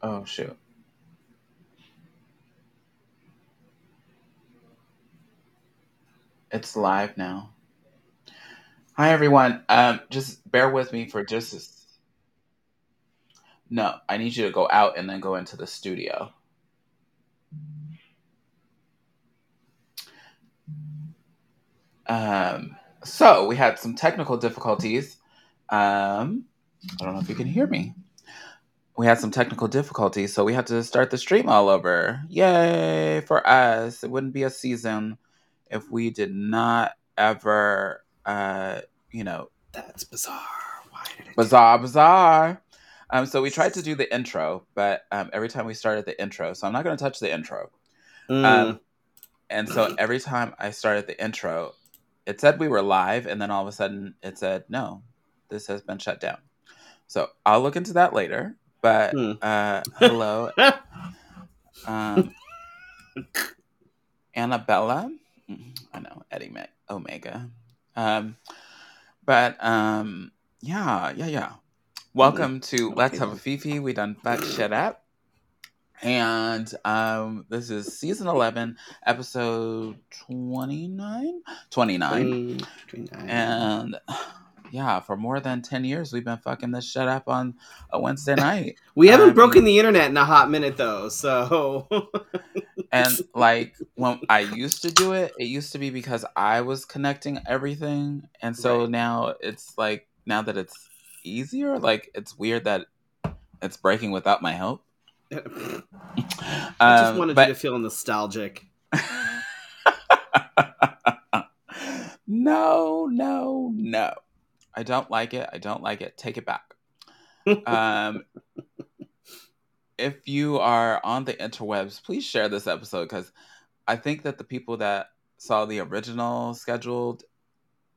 Oh shoot. It's live now. Hi everyone. Um, just bear with me for just no. I need you to go out and then go into the studio. Um, so we had some technical difficulties. Um, I don't know if you can hear me. We had some technical difficulties, so we had to start the stream all over. Yay for us! It wouldn't be a season if we did not ever, uh, you know, That's bizarre. Why did it? Bizarre, bizarre. Um, so we tried to do the intro, but um, every time we started the intro, so I'm not going to touch the intro. Mm. Um, and so every time I started the intro, it said we were live, and then all of a sudden it said, no, this has been shut down. So I'll look into that later. But Hmm. uh, hello, um, Annabella. Mm, I know Eddie Ma- Omega. Um, but um, yeah, yeah, yeah. Welcome to Let's Have a Fefe. We done fuck shit up. And um, this is season 11, episode 29? 29. Mm, 29. And yeah, for more than 10 years, we've been fucking this shit up on a Wednesday night. we haven't um, broken the internet in a hot minute though, so And like when I used to do it, it used to be because I was connecting everything. And so Right. now it's like, now that it's easier, like it's weird that it's breaking without my help. I just Um, wanted but you to feel nostalgic. no, no, no. I don't like it. I don't like it. Take it back. Um, if you are on the interwebs, please share this episode because I think that the people that saw the original scheduled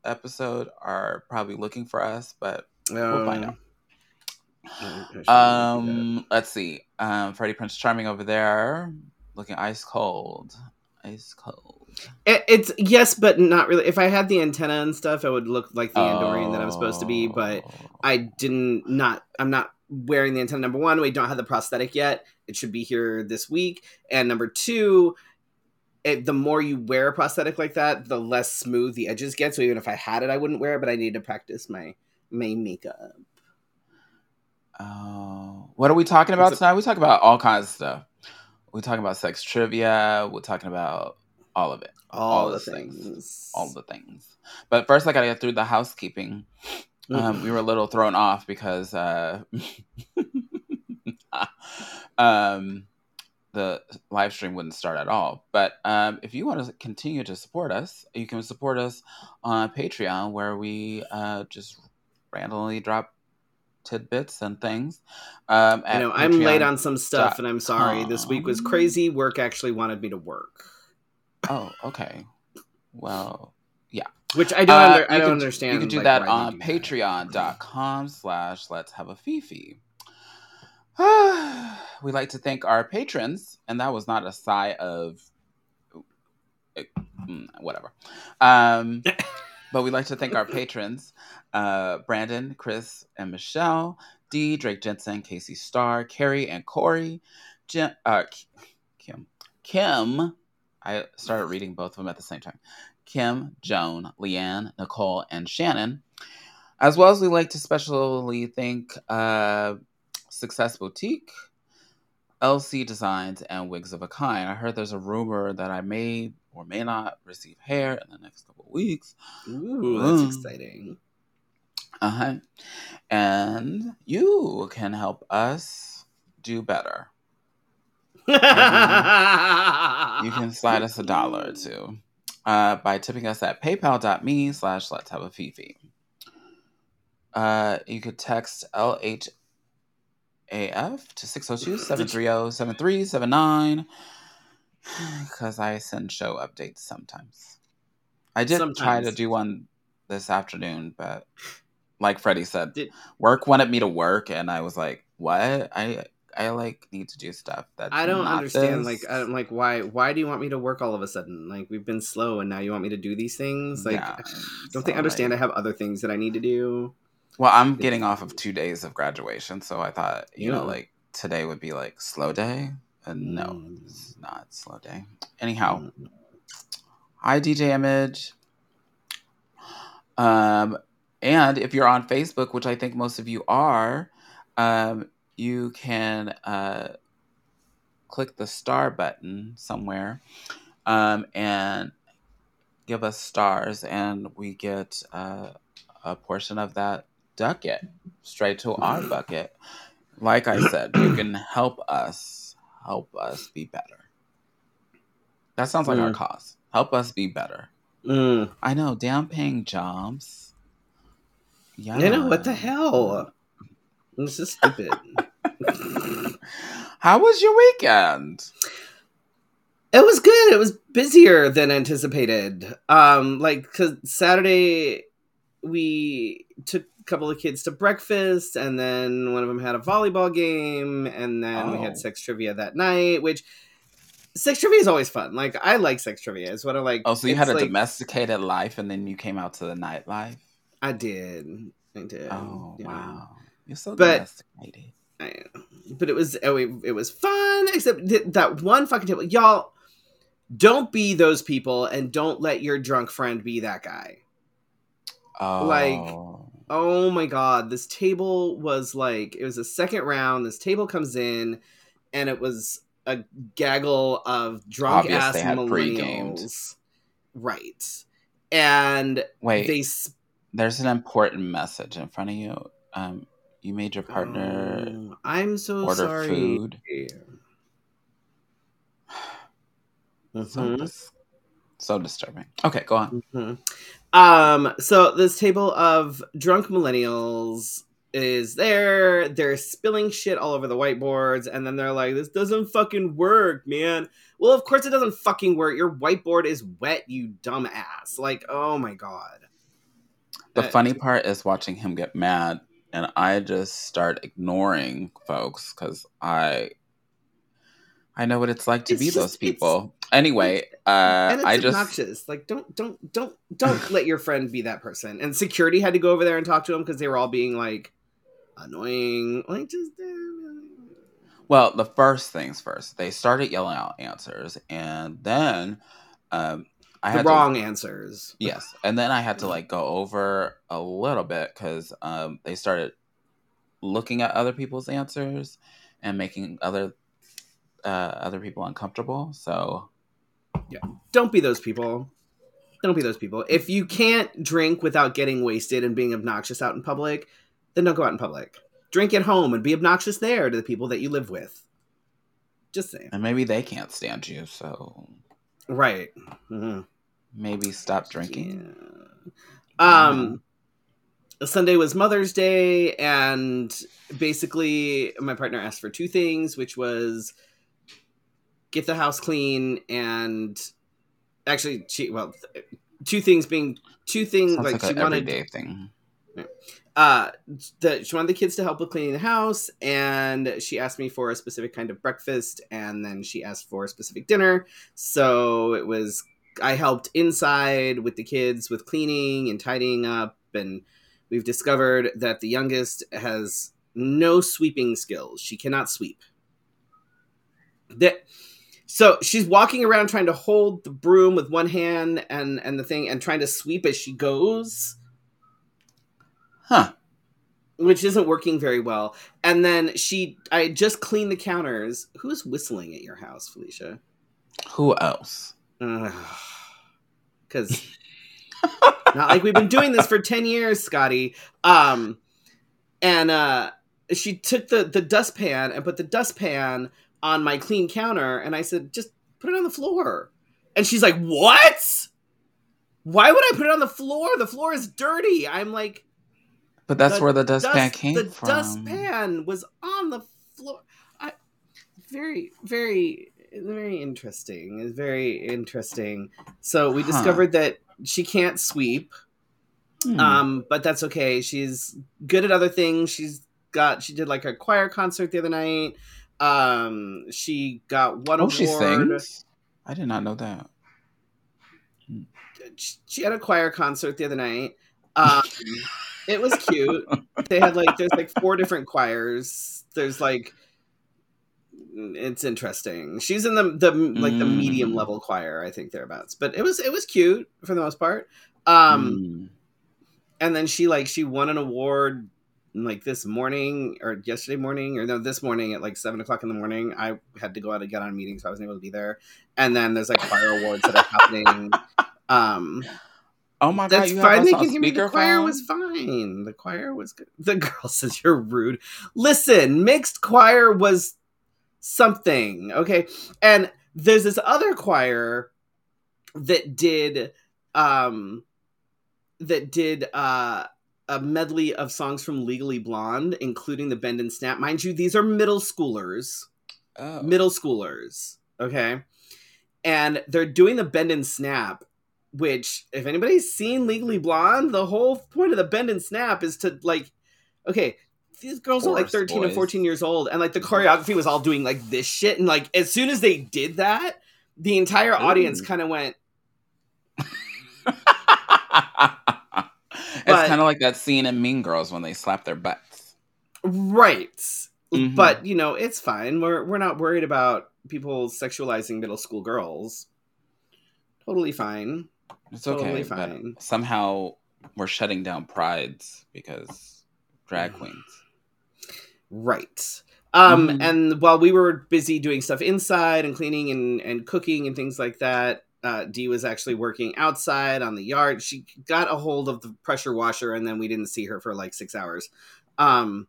episode are probably looking for us, but we'll find out. Um, Um, let's see. Um, Freddy Prinze Charming over there, looking ice cold, ice cold. It, it's yes, but not really. If I had the antenna and stuff, I would look like the Andorian that I'm supposed to be. But Oh. I didn't. Not. I'm not wearing the antenna. Number one, we don't have the prosthetic yet. It should be here this week. And number two, it, the more you wear a prosthetic like that, the less smooth the edges get. So even if I had it, I wouldn't wear it. But I need to practice my my makeup. Oh, what are we talking about It's a- tonight? We talk about all kinds of stuff. We're talking about sex trivia. We're talking about all of it, All, All the things. things. all the things. But first, I gotta get through the housekeeping. Um, we were a little thrown off because uh, um, the live stream wouldn't start at all. But um, if you want to continue to support us, you can support us on Patreon, where we uh, just randomly drop tidbits and things. Um, I know I'm late on some stuff, and I'm sorry. This week was crazy. Work actually wanted me to work, Oh, okay. Well, yeah. which I don't. Uh, under, I don't can- understand. You can do like, that on patreon.com slash let's have a fefe. we like to thank our patrons, and that was not a sigh of mm, whatever. Um, but we'd like to thank our patrons uh, Brandon, Chris, and Michelle, D, Drake Jensen, Casey Starr, Carrie, and Corey, Jim, uh, Kim. Kim, I started reading both of them at the same time. Kim, Joan, Leanne, Nicole, and Shannon. As well as we like to specially thank uh, Success Boutique, LC Designs, and Wigs of a Kind. I heard there's a rumor that I may or may not receive hair in the next couple of weeks. Ooh, that's Mm. exciting. Uh huh. And you can help us do better. you You can slide us a dollar or two uh, by tipping us at paypal.me slash let's have a fefe. Uh, you could text LHAF to 602 730 7379 because I send show updates sometimes. I did try to do one this afternoon, but like Freddy said, Did- work wanted me to work, and I was like, "What? I I like need to do stuff that I don't understand. This. Like, I'm like, why? Why do you want me to work all of a sudden? Like, we've been slow, and now you want me to do these things? Like, Yeah, don't they understand? like- I have other things that I need to do. Well, I'm getting off of two days of graduation, so I thought, you know, like today would be like slow day. And no, Mm. it's not slow day. Anyhow, hi DJ Image. Um, and if you're on Facebook, which I think most of you are, um, you can uh, click the star button somewhere um, and give us stars, and we get uh, a portion of that ducat straight to our bucket. Like I said, you can help us help us be better. That sounds like our Mm. cause. Help us be better. Mm. I know, damn paying jobs. Yeah. I know what the hell. This is stupid. How was your weekend? It was good. It was busier than anticipated. Um, like cause Saturday we took a couple of kids to breakfast, and then one of them had a volleyball game, and then we Oh. had sex trivia that night. Which sex trivia is always fun. Like I like sex trivia. It's what I like. Oh, so you had a like- domesticated life and then you came out to the nightlife? I did. I did. Oh, yeah. wow. You're so But-. I, but it was oh, it, it was fun. Except th- that one fucking table, y'all. Don't be those people, and don't let your drunk friend be that guy. Oh. like- Oh my god, this table was like it was a second round. This table comes in, and it was a gaggle of drunk Obvious ass had pre-gamed. millennials, right? And Wait, they s- there's an important message in front of you. Um, you made your partner Oh, I'm so order sorry. food. So, Mhm. dis- so disturbing. Okay, go on. Mhm. Um, so this table of drunk millennials is there. They're spilling shit all over the whiteboards, and then they're like, "This doesn't fucking work, man." Well, of course it doesn't fucking work. Your whiteboard is wet, you dumbass. Like, oh my god. The funny part is watching him get mad, and I just start ignoring folks because I, I know what it's like to It's be just- those people. Anyway, uh, and it's I just obnoxious. Like, don't, don't, don't, don't let your friend be that person. And security had to go over there and talk to him because they were all being like annoying. Like, just. uh, Well, the first things first, they started yelling out answers, and then um, I the had wrong To, answers. yes, and then I had to like go over a little bit because um, they started looking at other people's answers and making other uh, other people uncomfortable. So yeah, don't be those people. Don't be those people. If you can't drink without getting wasted and being obnoxious out in public, then don't go out in public. Drink at home and be obnoxious there to the people that you live with. Just saying. and maybe they can't stand you, so Right. Mhm. Maybe stop drinking. Yeah. Um, Sunday was Mother's Day, and basically, my partner asked for two things, which was get the house clean and actually, she well, th- two things being two things Sounds like, like, she wanted everyday thing. uh the she wanted the kids to help with cleaning the house and she asked me for a specific kind of breakfast and then she asked for a specific dinner so it was i helped inside with the kids with cleaning and tidying up and we've discovered that the youngest has no sweeping skills she cannot sweep that so she's walking around trying to hold the broom with one hand and and the thing and trying to sweep as she goes Huh. which isn't working very well. And then she, I just cleaned the counters. Who's whistling at your house, Felicia? Who else? Because not like we've been doing this for ten years, Scotty. Um, and uh, she took the the dustpan and put the dustpan on my clean counter, and I said, just put it on the floor. And she's like, what? Why would I put it on the floor? The floor is dirty. I'm like, But that's The where the dustpan dust- came the from. dustpan was on the floor. I, very, very, very interesting. It's very interesting. So we Huh. discovered that she can't sweep, Hmm. um, but that's okay. She's good at other things. She's got. She did like a choir concert the other night. Um, she got one oh, award. she sings. I did not know that. she- she had a choir concert the other night. Um, it was cute. they had like there's like four different choirs. There's like it's interesting. She's in the the like the medium Mm. level choir, I think thereabouts. But it was it was cute for the most part. Um, Mm. and then she like she won an award like this morning or yesterday morning or no this morning at like seven o'clock in the morning. I had to go out and get on a meeting, so I wasn't able to be there. And then there's like choir awards that are happening. Um, Oh my god, that's you fine. They can hear me. The choir was fine. The choir was good. The girl says you're rude. Listen, mixed choir was something. Okay. And there's this other choir that did um that did uh a medley of songs from Legally Blonde, including the Bend and Snap. Mind you, these are middle schoolers Oh. middle schoolers, okay? And they're doing the bend and snap, which if anybody's seen Legally Blonde, the whole point of the bend and snap is to like okay, these girls are like Chorus 13 and 14 years old and like the choreography was all doing like this shit and like as soon as they did that, the entire audience kind of went it's kind of like that scene in Mean Girls when they slap their butts. right. Mhm. But, you know, it's fine. We're we're not worried about people sexualizing middle school girls. Totally fine. It's okay. Totally fine. somehow we're shutting down prides because drag queens. Right. Um, Mhm. and while we were busy doing stuff inside and cleaning and, and cooking and things like that, uh, Dee was actually working outside on the yard. She got a hold of the pressure washer and then we didn't see her for like six hours. Um,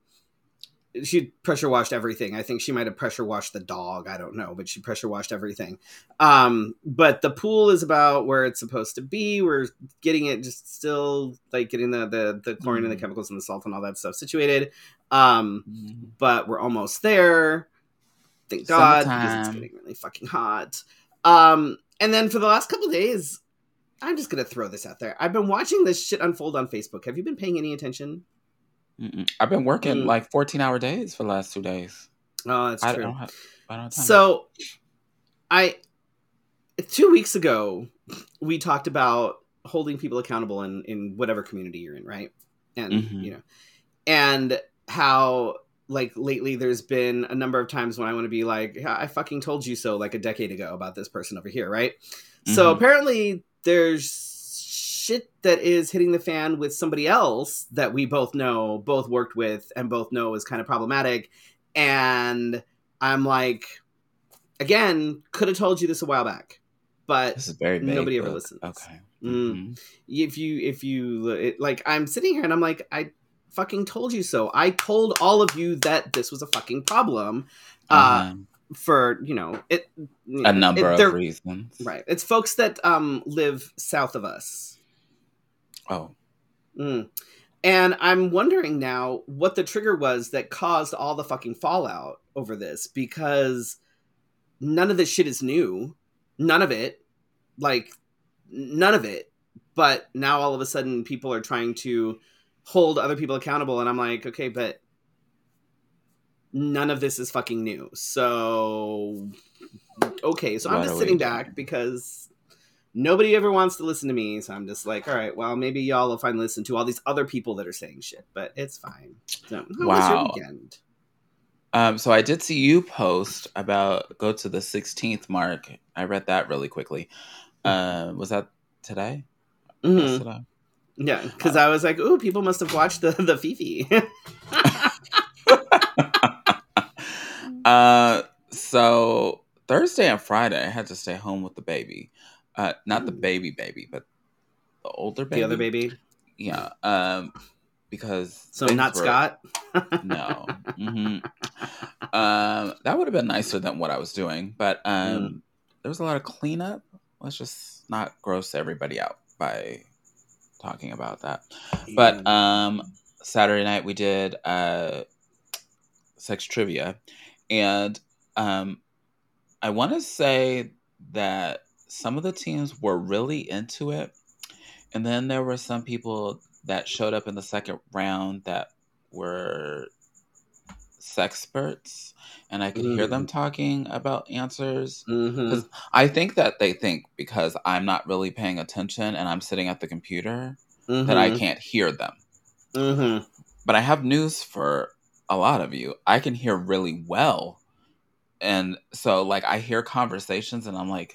she pressure washed everything. I think she might have pressure washed the dog. I don't know, but she pressure washed everything. Um, but the pool is about where it's supposed to be. We're getting it just still like getting the the, the chlorine and the Mhm. chemicals and the salt and all that stuff situated. Um, Mhm. but we're almost there. Thank God, because it's getting really fucking hot. Um, and then for the last couple days, I'm just gonna throw this out there. I've been watching this shit unfold on Facebook. Have you been paying any attention? Mm-mm. I've been working Mm. like 14 hour days for the last two days. Oh, that's I true. don't have, I don't have. So, I two weeks ago we talked about holding people accountable in in whatever community you're in, right? And Mhm. you know, and how like lately there's been a number of times when I want to be like, "Yeah, I fucking told you so, like a decade ago about this person over here, right? So Mhm. apparently there's shit that is hitting the fan with somebody else that we both know, both worked with, and both know is kind of problematic. And I'm like, again, could have told you this a while back, but this is very vague. nobody ever listens. Okay. Mm. Mhm. if you if you it, like i'm sitting here and i'm like i fucking told you so i told all of you that this was a fucking problem uh Uh-huh. for you know it A number it- of reasons. right it's folks that um live south of us Oh. Mm. and i'm wondering now what the trigger was that caused all the fucking fallout over this because none of this shit is new none of it like none of it but now all of a sudden people are trying to hold other people accountable and i'm like okay but none of this is fucking new so okay so i'm just are we sitting back because nobody ever wants to listen to me so i'm just like all right well maybe y'all will finally listen to all these other people that are saying shit but it's fine so how was your Wow. weekend Um, so I did see you post about go to the 16th mark. I read that really quickly. Uh, was that today? Mhm. Yeah because i was like ooh people must have watched the the fefe uh, so Thursday and Friday, I had to stay home with the baby. Uh, not the baby baby, but the older baby. the other baby Yeah. Um, because so not were- scott No. hmm Um, that would have been nicer than what I was doing, but um, Mm. there was a lot of cleanup. Let's just not gross everybody out by talking about that. But um, Saturday night we did uh, sex trivia, and um, I want to say that some of the teams were really into it, and then there were some people that showed up in the second round that were sexperts, and I could hear them talking about answers. Mhm. 'Cause I think that they think because I'm not really paying attention and I'm sitting at the computer that I Mhm. can't hear them. Mhm. But I have news for a lot of you. I can hear really well and so like I hear conversations and I'm like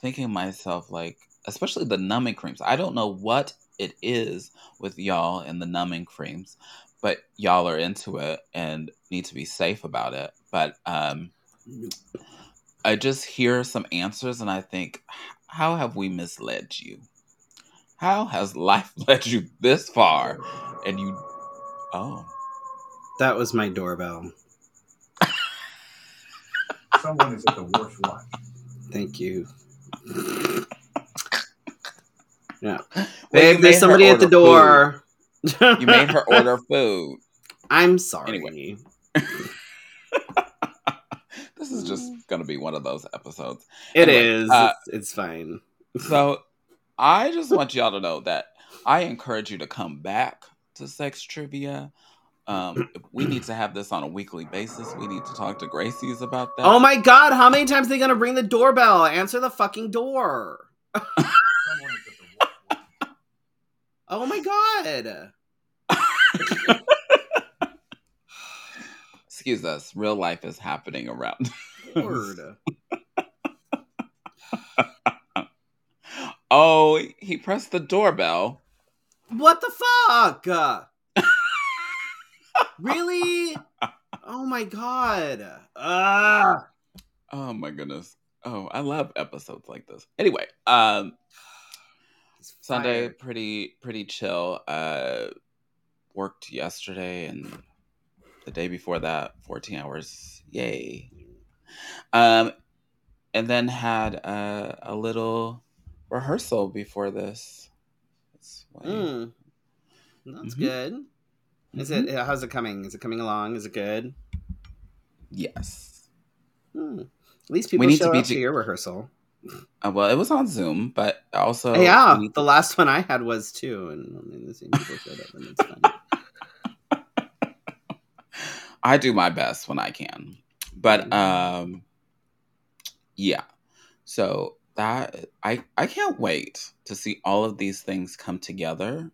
thinking myself like especially the numbing creams. I don't know what it is with y'all and the numbing creams, but y'all are into it and need to be safe about it. But um I just hear some answers and I think how have we misled you? How has life led you this far and you oh That was my doorbell. Someone is at the worst watch. Thank you. Yeah. Well, Babe, you there's somebody at the door. food. You made her order food. I'm sorry. Anyway. This is just gonna be one of those episodes. It Anyway, is. uh, it's, it's fine. So I just want y'all to know that I encourage you to come back to sex trivia. Um, we need to have this on a weekly basis. We need to talk to Gracie's about that. Oh my god, how many times are they gonna ring the doorbell? Answer the fucking door. Someone is at the worst watch. Oh my god. Excuse us. Real life is happening around. Lord. oh, he pressed the doorbell. What the fuck? really? Oh my god. Ah. Oh my goodness. Oh, I love episodes like this. Anyway, um, Sunday fired. pretty pretty chill. Uh, worked yesterday and the day before that, fourteen hours. Yay. Um, and then had a, a little rehearsal before this. That's Mm. That's Mhm. good. Is it? How's it coming? Is it coming along? Is it good? Yes. Hmm. At least We people need to show be up to- to your rehearsal. Uh, well, it was on Zoom, but also yeah, we the last one I had was too, and I mean the same people showed up, and it's fun. I do my best when I can. But um yeah. So that I I can't wait to see all of these things come together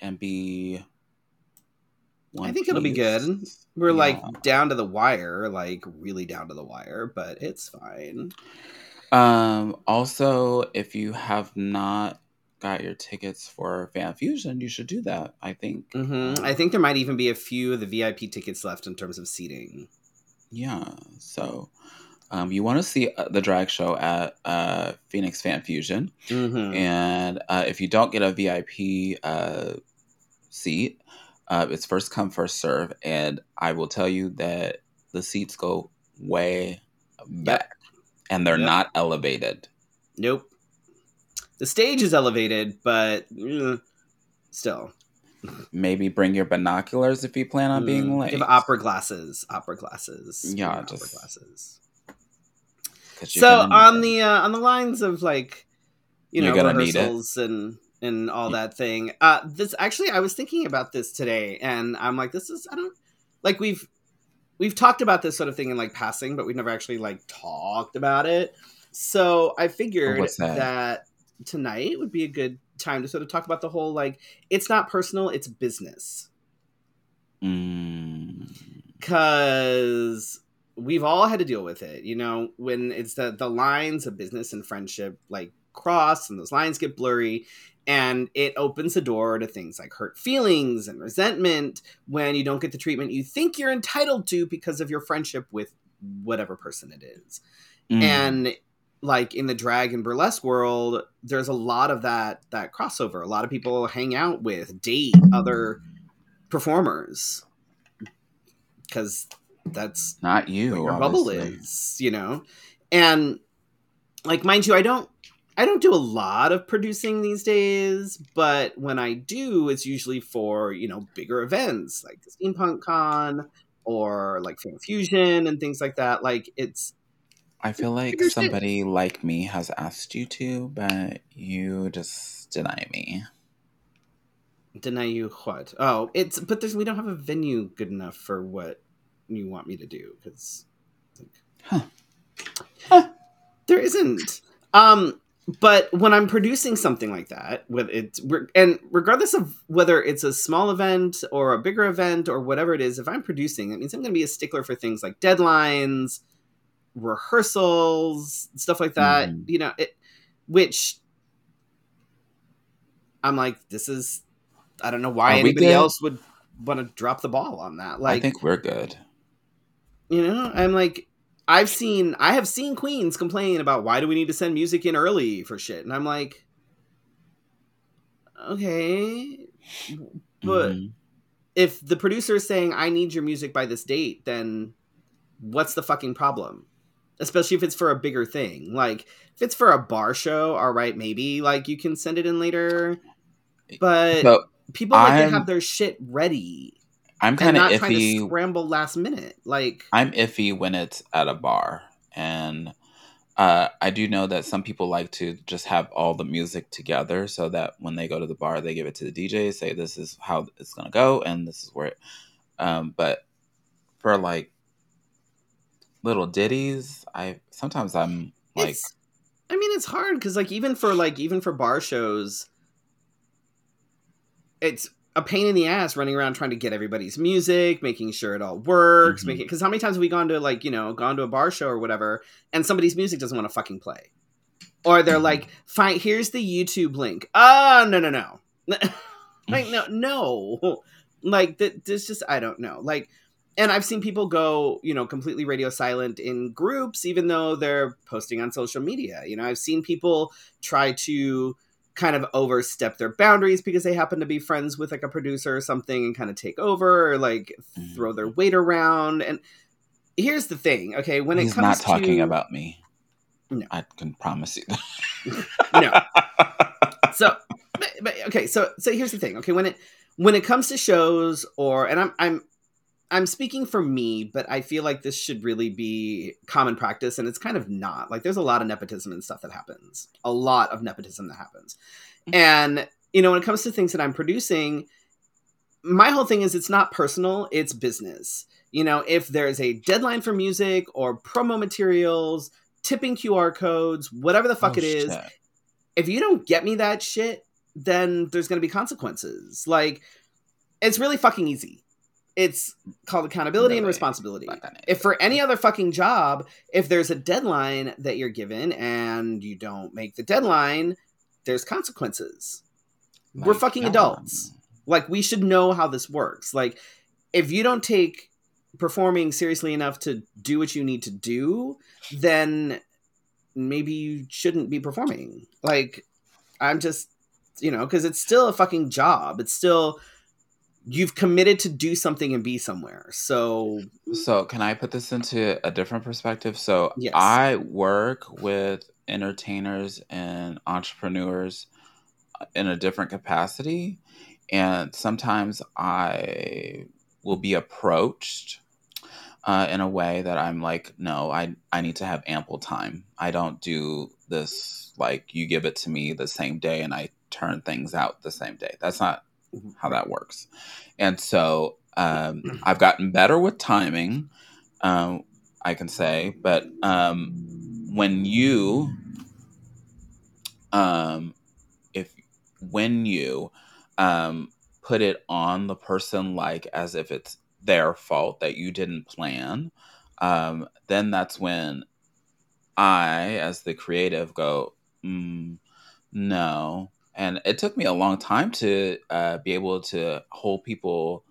and be one I think it'll be good. We're Yeah. like down to the wire, like really down to the wire, but it's fine. Um also if you have not got your tickets for Fan Fusion, you should do that. I think. hmm I think there might even be a few of the VIP tickets left in terms of seating. Yeah. So um, you want to see uh, the drag show at uh, Phoenix Fan Fusion. hmm And uh, if you don't get a VIP uh, seat, uh, it's first come, first serve. And I will tell you that the seats go way back and they're Yep. not elevated. Nope. The stage is elevated, but eh, still. Maybe bring your binoculars if you plan on being Mm, late. Give opera glasses. Opera glasses. Yeah, just- opera glasses. So on the uh, on the lines of like, you know, gonna need it. rehearsals and and all that thing. Uh, this actually, I was thinking about this today, and I'm like, this is I don't like we've we've talked about this sort of thing in like passing, but we've never actually like talked about it. So I figured that? that tonight would be a good time to sort of talk about the whole like it's not personal, it's business Mm, because we've all had to deal with it you know when it's the the lines of business and friendship like cross and those lines get blurry and it opens the door to things like hurt feelings and resentment when you don't get the treatment you think you're entitled to because of your friendship with whatever person it is mm. and like in the drag and burlesque world there's a lot of that that crossover a lot of people hang out with date other performers because that's not you. your bubble is you know and like mind you i don't i don't do a lot of producing these days but when i do it's usually for you know bigger events like the steampunk con or like fan fusion and things like that like it's I feel like somebody like me has asked you to, but you just deny me. deny you what oh it's but there's we don't have a venue good enough for what you want me to do because Huh. Huh. there isn't um but when I'm producing something like that, with it, and regardless of whether it's a small event or a bigger event or whatever it is, if I'm producing, that means I'm going to be a stickler for things like deadlines, rehearsals, stuff like that. Mhm. You know, it, which I'm like, this is, I don't know why Are anybody else would want to drop the ball on that. Like, I think we're good. you know, I'm like, I've seen, I have seen queens complain about why do we need to send music in early for shit, and I'm like, okay, but Mhm. if the producer is saying I need your music by this date, then what's the fucking problem? Especially if it's for a bigger thing, like if it's for a bar show, all right, maybe like you can send it in later, but so people like I'm- to have their shit ready I'm kind of not trying to iffy. scramble last minute, like. I'm iffy when it's at a bar, and uh, I do know that some people like to just have all the music together, so that when they go to the bar, they give it to the DJ, say this is how it's gonna go, and this is where. It, um, but for like little ditties, I sometimes I'm like, it's i mean it's hard because like even for like even for bar shows it's a pain in the ass running around trying to get everybody's music making sure it all works Mhm. making because how many times have we gone to like you know gone to a bar show or whatever and somebody's music doesn't want to fucking play? Or they're Mhm. like fine here's the youtube link. Oh no no no. Like no no. Like th- there's just i don't know. Like and i've seen people go you know completely radio silent in groups even though they're posting on social media. You know i've seen people try to kind of overstep their boundaries because they happen to be friends with like a producer or something and kind of take over or like Mhm. throw their weight around and here's the thing okay when he's it comes not talking to about me. No. I can promise you. no so but, but, okay so so here's the thing okay when it when it comes to shows or and i'm i'm i'm speaking for me but i feel like this should really be common practice and it's kind of not like there's a lot of nepotism and stuff that happens a lot of nepotism that happens mm-hmm. and you know when it comes to things that i'm producing my whole thing is it's not personal it's business you know if there's a deadline for music or promo materials tipping qr codes whatever the fuck Oh, it is shit. if you don't get me that shit, then there's going to be consequences. Like, it's really fucking easy. It's called accountability and responsibility. If for any other fucking job, if there's a deadline that you're given and you don't make the deadline, there's consequences. We're fucking come adults. Like, we should know how this works. Like, if you don't take performing seriously enough to do what you need to do, then maybe you shouldn't be performing. Like, I'm just, you know, because it's still a fucking job. It's still, you've committed to do something and be somewhere. So. So, can I put this into a different perspective? So, Yes. I work with entertainers and entrepreneurs in a different capacity, and sometimes I will be approached uh, in a way that I'm like, no, I I need to have ample time. I don't do this like you give it to me the same day and I turn things out the same day. That's not how that works. And so um, I've gotten better with timing, um, I can say, but um, when you, um, if when you um, put it on the person like as if it's their fault that you didn't plan, um, then that's when I, as the creative, go, mm, no. And it took me a long time to uh, be able to hold people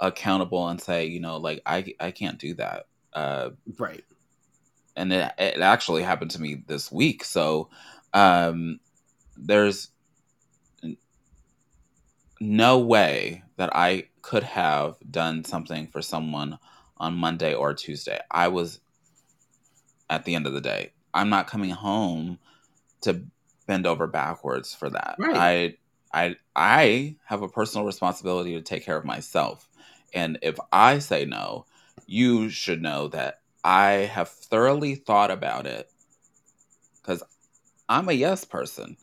accountable and say, you know, like I I can't do that. Uh, right. and it it actually happened to me this week. So um, there's no way that I could have done something for someone on Monday or Tuesday. I was at the end of the day. I'm not coming home to bend over backwards for that. Right. I I I have a personal responsibility to take care of myself. And if I say no, you should know that I have thoroughly thought about it cuz I'm a yes person.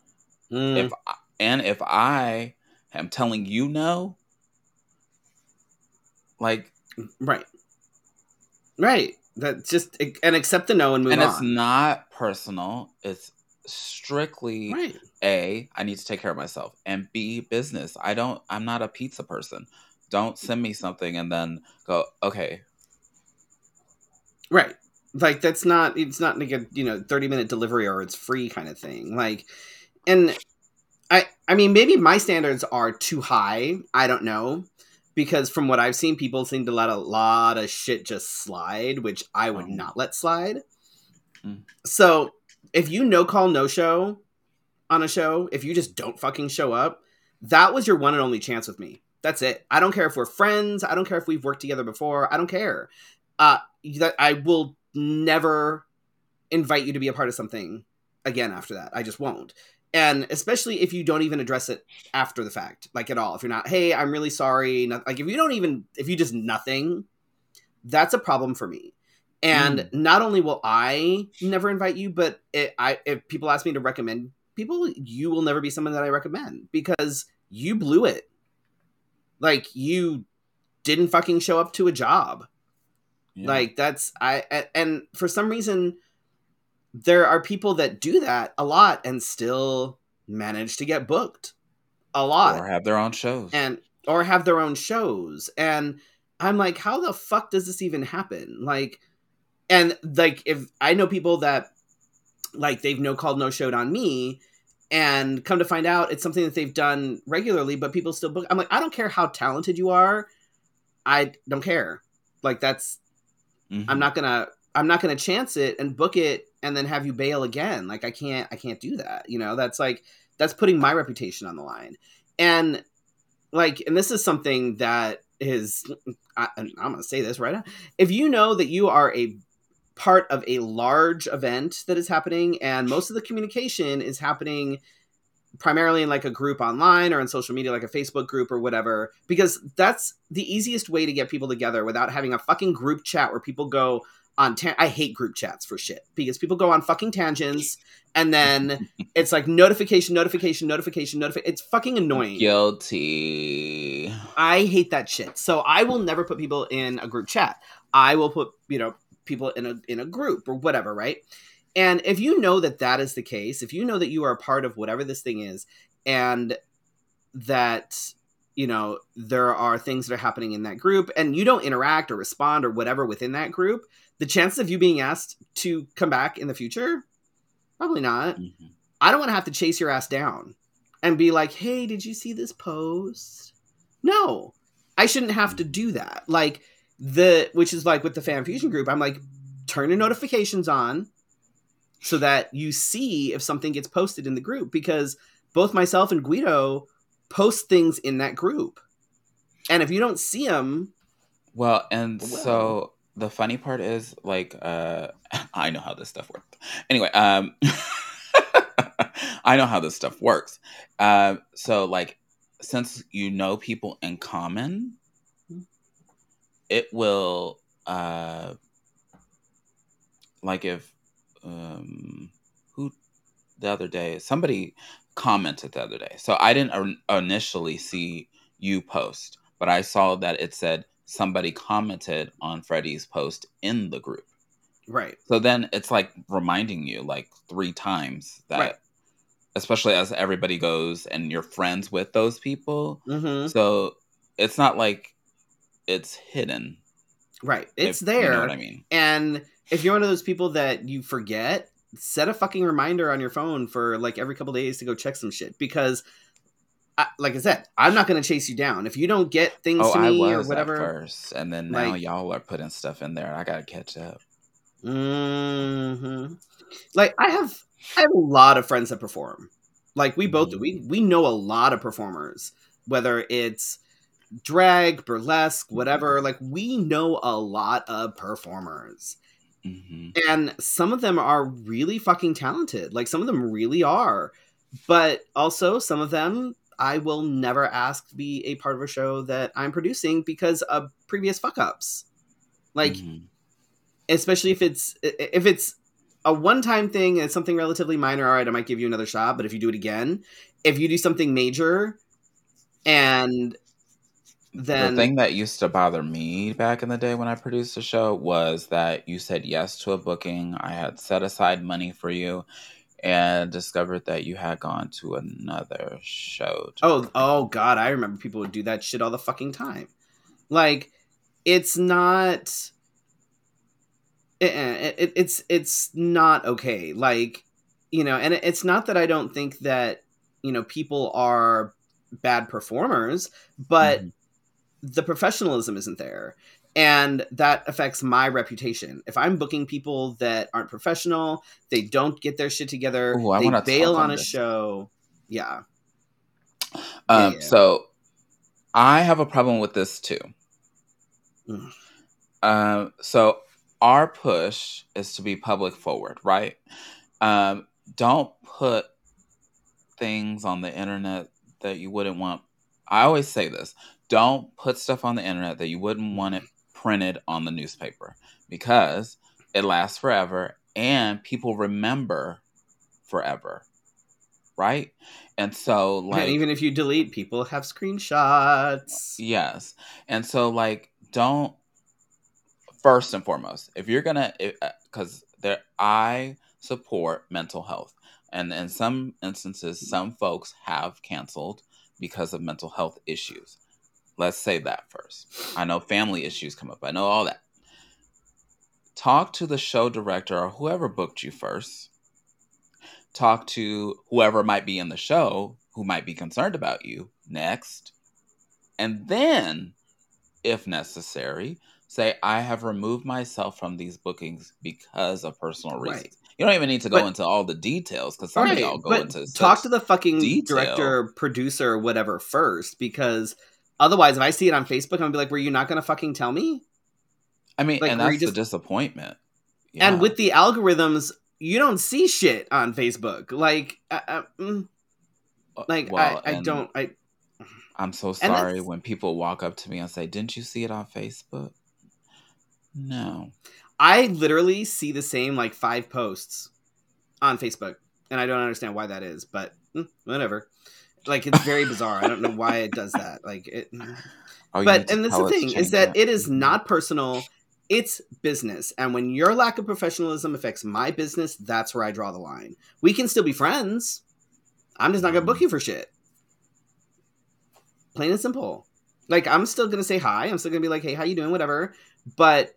Mm, If I, and if I am telling you no, like right. Right. That just and accept the no and move and on. And it's not personal. It's strictly Right. A, I need to take care of myself, and B, business. I don't, I'm not a pizza person. Don't send me something and then go, okay, Right. Like that's not it's not like a you know 30 minute delivery or it's free kind of thing. Like and I I mean maybe my standards are too high. I don't know. Because from what I've seen, people seem to let a lot of shit just slide, which I would Oh. not let slide. Mm. So if you no call, no show on a show, if you just don't fucking show up, that was your one and only chance with me. That's it. I don't care if we're friends. I don't care if we've worked together before. I don't care. Uh, that I will never invite you to be a part of something again after that. I just won't. And especially if you don't even address it after the fact, like at all. If you're not, hey, I'm really sorry. no- Like if you don't even, if you just nothing, that's a problem for me. And mm. not only will I never invite you, but it, I if people ask me to recommend people, you will never be someone that I recommend because you blew it. Like you didn't fucking show up to a job. yeah. Like that's I and for some reason there are people that do that a lot and still manage to get booked a lot or have their own shows. and or have their own shows and i'm like how the fuck does this even happen like and like if i know people that like they've no called no showed on me and come to find out it's something that they've done regularly but people still book i'm like i don't care how talented you are i don't care. Like that's Mhm. i'm not gonna i'm not gonna chance it and book it and then have you bail again. Like i can't i can't do that you know? That's like that's putting my reputation on the line. And like and this is something that is I, i'm gonna say this right now. If you know that you are a part of a large event that is happening and most of the communication is happening primarily in like a group online or on social media like a facebook group or whatever because that's the easiest way to get people together without having a fucking group chat where people go on ta- i hate group chats for shit because people go on fucking tangents and then it's like notification notification notification notification it's fucking annoying Guilty. I hate that shit. So I will never put people in a group chat. I will put, you know, people in a in a group or whatever, right? And if you know that that is the case, if you know that you are a part of whatever this thing is and that you know there are things that are happening in that group and you don't interact or respond or whatever within that group, the chances of you being asked to come back in the future probably not. Mhm. I don't want to have to chase your ass down and be like, "Hey, did you see this post?" No, I shouldn't have to do that. Like the which is like with the fan fusion group, I'm like, turn your notifications on so that you see if something gets posted in the group because both myself and Guido post things in that group, and if you don't see them, Well, and Well. so the funny part is like uh I know how this stuff works. Anyway, um I know how this stuff works. Um so like since you know people in common, it will uh like if um who the other day somebody commented the other day. So I didn't in- initially see you post, but I saw that it said somebody commented on Freddy's post in the group. right? So then it's like reminding you like three times that Right. especially as everybody goes and you're friends with those people. Mm-hmm. So it's not like it's hidden. Right, it's if there. You know what I mean? And if you're one of those people that you forget, set a fucking reminder on your phone for like every couple days to go check some shit because, I, like I said, I'm not going to chase you down if you don't get things Oh, to me or whatever. at first, and then now Like- y'all are putting stuff in there. I gotta catch up. hmm Like I have, I have a lot of friends that perform. Like we both, Mhm. we we know a lot of performers, whether it's drag, burlesque, whatever. Like we know a lot of performers. hmm and some of them are really fucking talented like some of them really are but also some of them i will never ask to be a part of a show that i'm producing because of previous fuck ups like Mhm. especially if it's if it's a one-time thing and something relatively minor all right i might give you another shot but if you do it again if you do something major and then the thing that used to bother me back in the day when I produced a show was that you said yes to a booking. I had set aside money for you, and discovered that you had gone to another show. to Oh, oh God, I remember people would do that shit all the fucking time. Like, it's not. It, it, it's it's not okay. Like, you know, and it- it's not that I don't think that you know people are bad performers, but Mhm. The professionalism isn't there. And that affects my reputation. If I'm booking people that aren't professional, they don't get their shit together, Ooh, they bail on on a show. Yeah. Um, yeah. So I have a problem with this too. Mm. Um, so our push is to be public forward, right? Um, don't put things on the internet that you wouldn't want. I always say this: don't put stuff on the internet that you wouldn't mm-hmm. want it printed on the newspaper because it lasts forever and people remember forever, right? And so, like, and even if you delete, people have screenshots. Yes. And so like don't first and foremost, if you're going to cuz there I support mental health. And in some instances mm-hmm. some folks have canceled because of mental health issues. Let's say that first. I know family issues come up. I know all that. Talk to the show director or whoever booked you first. Talk to whoever might be in the show who might be concerned about you next. And then, if necessary, say, I have removed myself from these bookings because of personal Right. reasons. You don't even need to go But- into all the details because some of y'all go into talk to the fucking detail. director, producer, whatever first, because otherwise, if I see it on Facebook, I'm gonna be like, "Were you not gonna fucking tell me?" I mean, like, and that's you the disappointment. Yeah. And with the algorithms, you don't see shit on Facebook. Like, I, I, mm, Uh, like well, I, I don't. I I'm so sorry when people walk up to me and say, "Didn't you see it on Facebook?" No. I literally see the same like five posts on Facebook, and I don't understand why that is, but mm, whatever. Like it's very bizarre. I don't know why it does that. Like it. Oh, but and that's the thing is that it. is Mhm. not personal. It's business. And when your lack of professionalism affects my business that's where i draw the line. We can still be friends. I'm just not gonna book Mm-hmm. you for shit. Plain and simple. Like i'm still gonna say hi. I'm still gonna be like hey how you doing? Whatever. But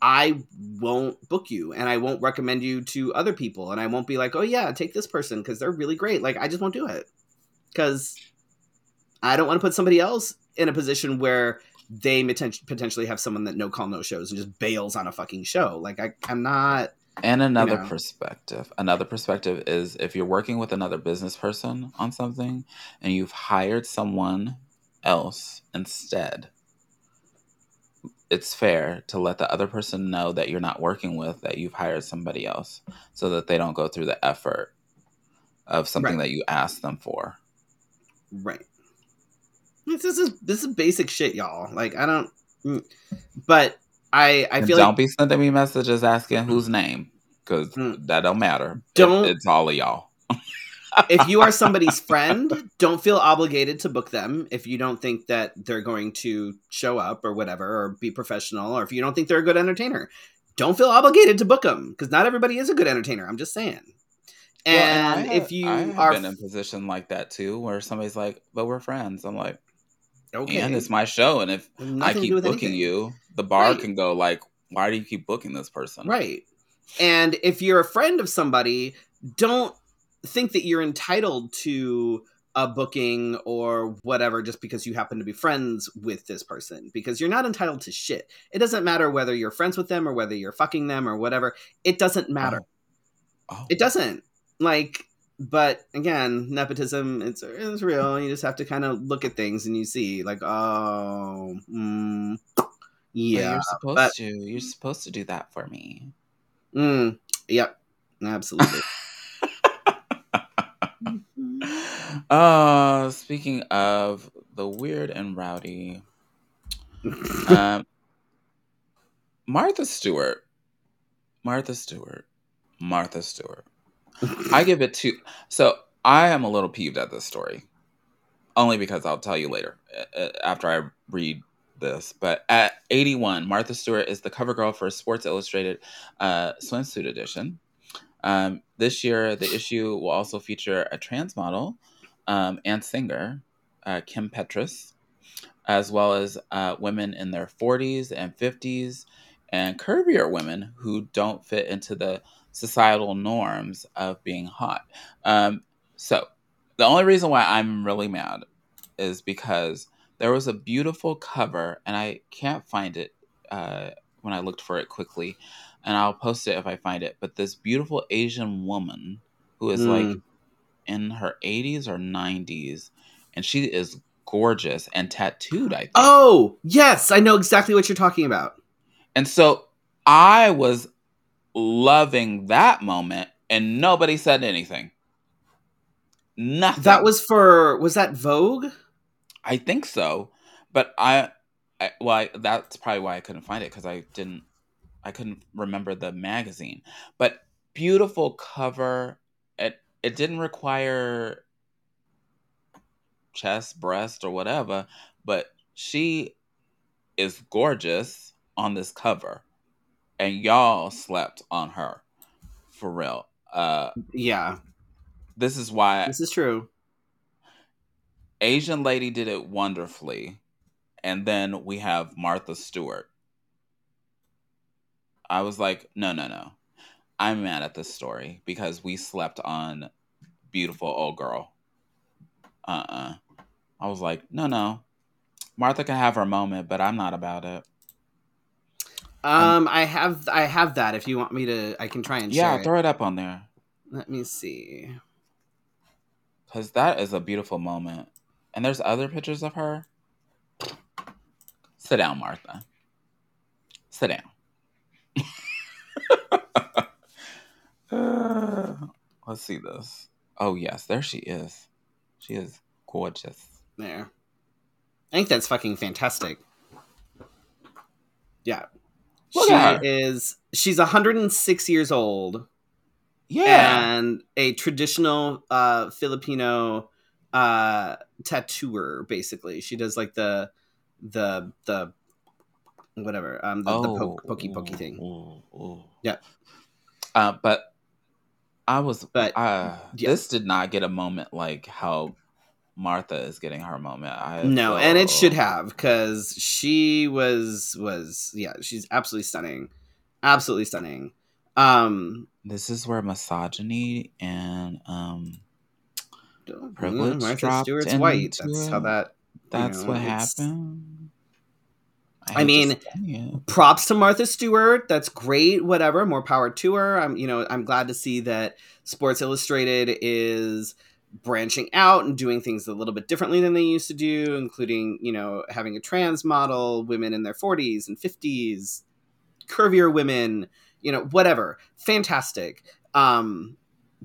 i won't book you and i won't recommend you to other people. And i won't be like oh yeah take this person because they're really great. Like i just won't do it because i don't want to put somebody else in a position where they potentially have someone that no call no shows and just bails on a fucking show like I, i'm not And another know. perspective. Another perspective is if you're working with another business person on something and you've hired someone else instead, it's fair to let the other person know that you're not working with that you've hired somebody else so that they don't go through the effort of something Right. that you asked them for. Right this is this is basic shit y'all like i don't mm. but i i feel don't like be sending me messages asking whose name because Mm. that don't matter. Don't- it's all of y'all. if you are somebody's friend don't feel obligated to book them if you don't think that they're going to show up or whatever or be professional or if you don't think they're a good entertainer don't feel obligated to book them because not everybody is a good entertainer i'm just saying Well, and, if you are been in a position like that too, where somebody's like, "But we're friends." I'm like, okay "And it's my show, and if nothing I keep booking anything. you, the bar Right. can go like, why do you keep booking this person?" Right. And if you're a friend of somebody, don't think that you're entitled to a booking or whatever just because you happen to be friends with this person because you're not entitled to shit. It doesn't matter whether you're friends with them or whether you're fucking them or whatever. It doesn't matter. Oh, oh. It doesn't. Like but again, nepotism it's it's real. You just have to kind of look at things and you see like oh mm, yeah. you're supposed but- to. You're supposed to do that for me. Mm, yep. Absolutely. Uh, speaking of the weird and rowdy, um, Martha Stewart, Martha Stewart, Martha Stewart. I give it two. So I am a little peeved at this story, only because I'll tell you later uh, uh, after I read this. But at 81, Martha Stewart is the cover girl for Sports Illustrated uh, swimsuit edition. Um, this year, the issue will also feature a trans model um, and singer, uh, Kim Petras, as well as uh, women in their 40s and 50s and curvier women who don't fit into the societal norms of being hot. Um, so, the only reason why I'm really mad is because there was a beautiful cover, and I can't find it uh, when I looked for it quickly, and I'll post it if I find it. But this beautiful Asian woman who is like Mm. in her 80s or 90s, and she is gorgeous and tattooed, I think. Oh, yes, I know exactly what you're talking about. And so I was loving that moment, and nobody said anything. Nothing. That was for was that Vogue? I think so, but I, I well, I, that's probably why I couldn't find it because I didn't, I couldn't remember the magazine. But beautiful cover. It it didn't require chest, breast, or whatever, but she is gorgeous on this cover, and y'all slept on her for real. Uh, Yeah, this is why this is true. Asian lady did it wonderfully. And then we have Martha Stewart. I was like, no, no, no. I'm mad at this story because we slept on beautiful old girl. Uh uh I was like, no, no. Martha can have her moment, but I'm not about it. Um, I have I have that. If you want me to, I can try and Yeah, share it. throw it up on there. Let me see. Because that is a beautiful moment. And there's other pictures of her. Sit down, Martha. Sit down. Uh, let's see this. Oh, yes, there she is. She is gorgeous. There. I think that's fucking fantastic. Yeah. Look she at her. is she's 106 years old Yeah. and a traditional uh Filipino uh tattooer basically. She does like the the the whatever, um the, the poke, pokey pokey ooh, thing. ooh, ooh. Yeah. Uh, but I was, But, uh, yeah. this did not get a moment like how Martha is getting her moment. I No, and it should have cuz she was was yeah, she's absolutely stunning. Absolutely stunning. Um This is where misogyny and um Privilege Privilege Martha dropped Stewart's white. That's it. how that. that's know, what happened. I to mean. Props to Martha Stewart. That's great. Whatever. More power to her. I'm, you know, I'm glad to see that Sports Illustrated is branching out and doing things a little bit differently than they used to do, including, you know, having a trans model, women in their 40s and 50s, curvier women, you know, whatever. Fantastic. Um,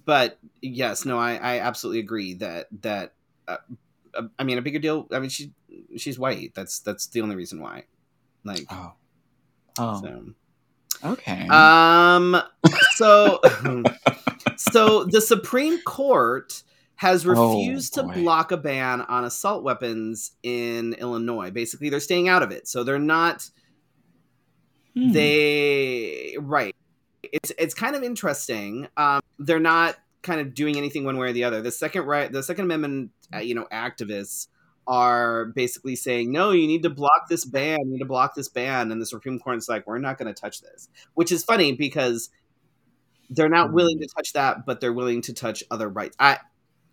but yes, no, I, I absolutely agree that that uh, uh, I mean a bigger deal. I mean she she's white. That's that's the only reason why. Like oh, oh, so. okay. Um. So, so the Supreme Court has Oh, refused to block a ban on assault weapons in Illinois. Basically, they're staying out of it. So they're not. Hmm. They right. It's it's kind of interesting. Um, they're not kind of doing anything one way or the other. The second right, the Second Amendment, uh, you know, activists are basically saying, no, you need to block this ban. You need to block this ban. And the Supreme Court is like, we're not going to touch this, which is funny because they're not willing to touch that, but they're willing to touch other rights. I,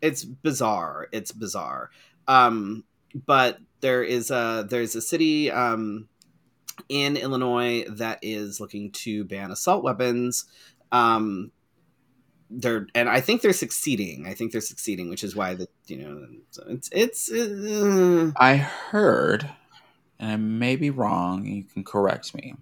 it's bizarre. It's bizarre. Um, but there is a there's a city um, in Illinois that is looking to ban assault weapons. Um, they're and I think they're succeeding. I think they're succeeding, which is why the you know it's it's. Uh, I heard, and I may be wrong, you can correct me,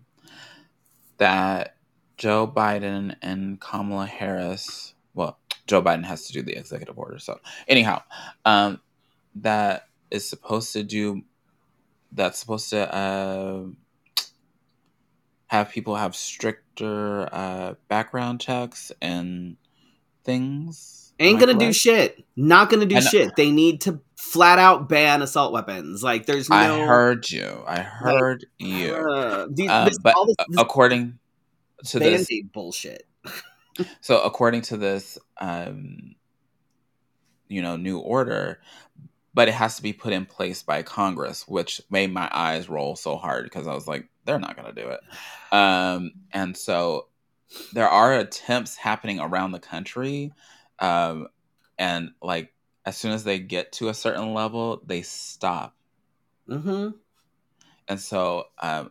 that Joe Biden and Kamala Harris, well, Joe Biden has to do the executive order. So, anyhow, um, that is supposed to do, that's supposed to uh, have people have stricter uh, background checks and things. ain't gonna do shit. Not gonna do know- shit. They need to flat out ban assault weapons. Like there's no. I heard you. I heard you. Uh, these, Uh, this, but this, this according to this, bullshit. So according to this, um, you know, new order, but it has to be put in place by Congress, which made my eyes roll so hard because I was like, they're not going to do it. Um, and so there are attempts happening around the country, um, and like as soon as they get to a certain level, they stop. Mm-hmm. And so, um,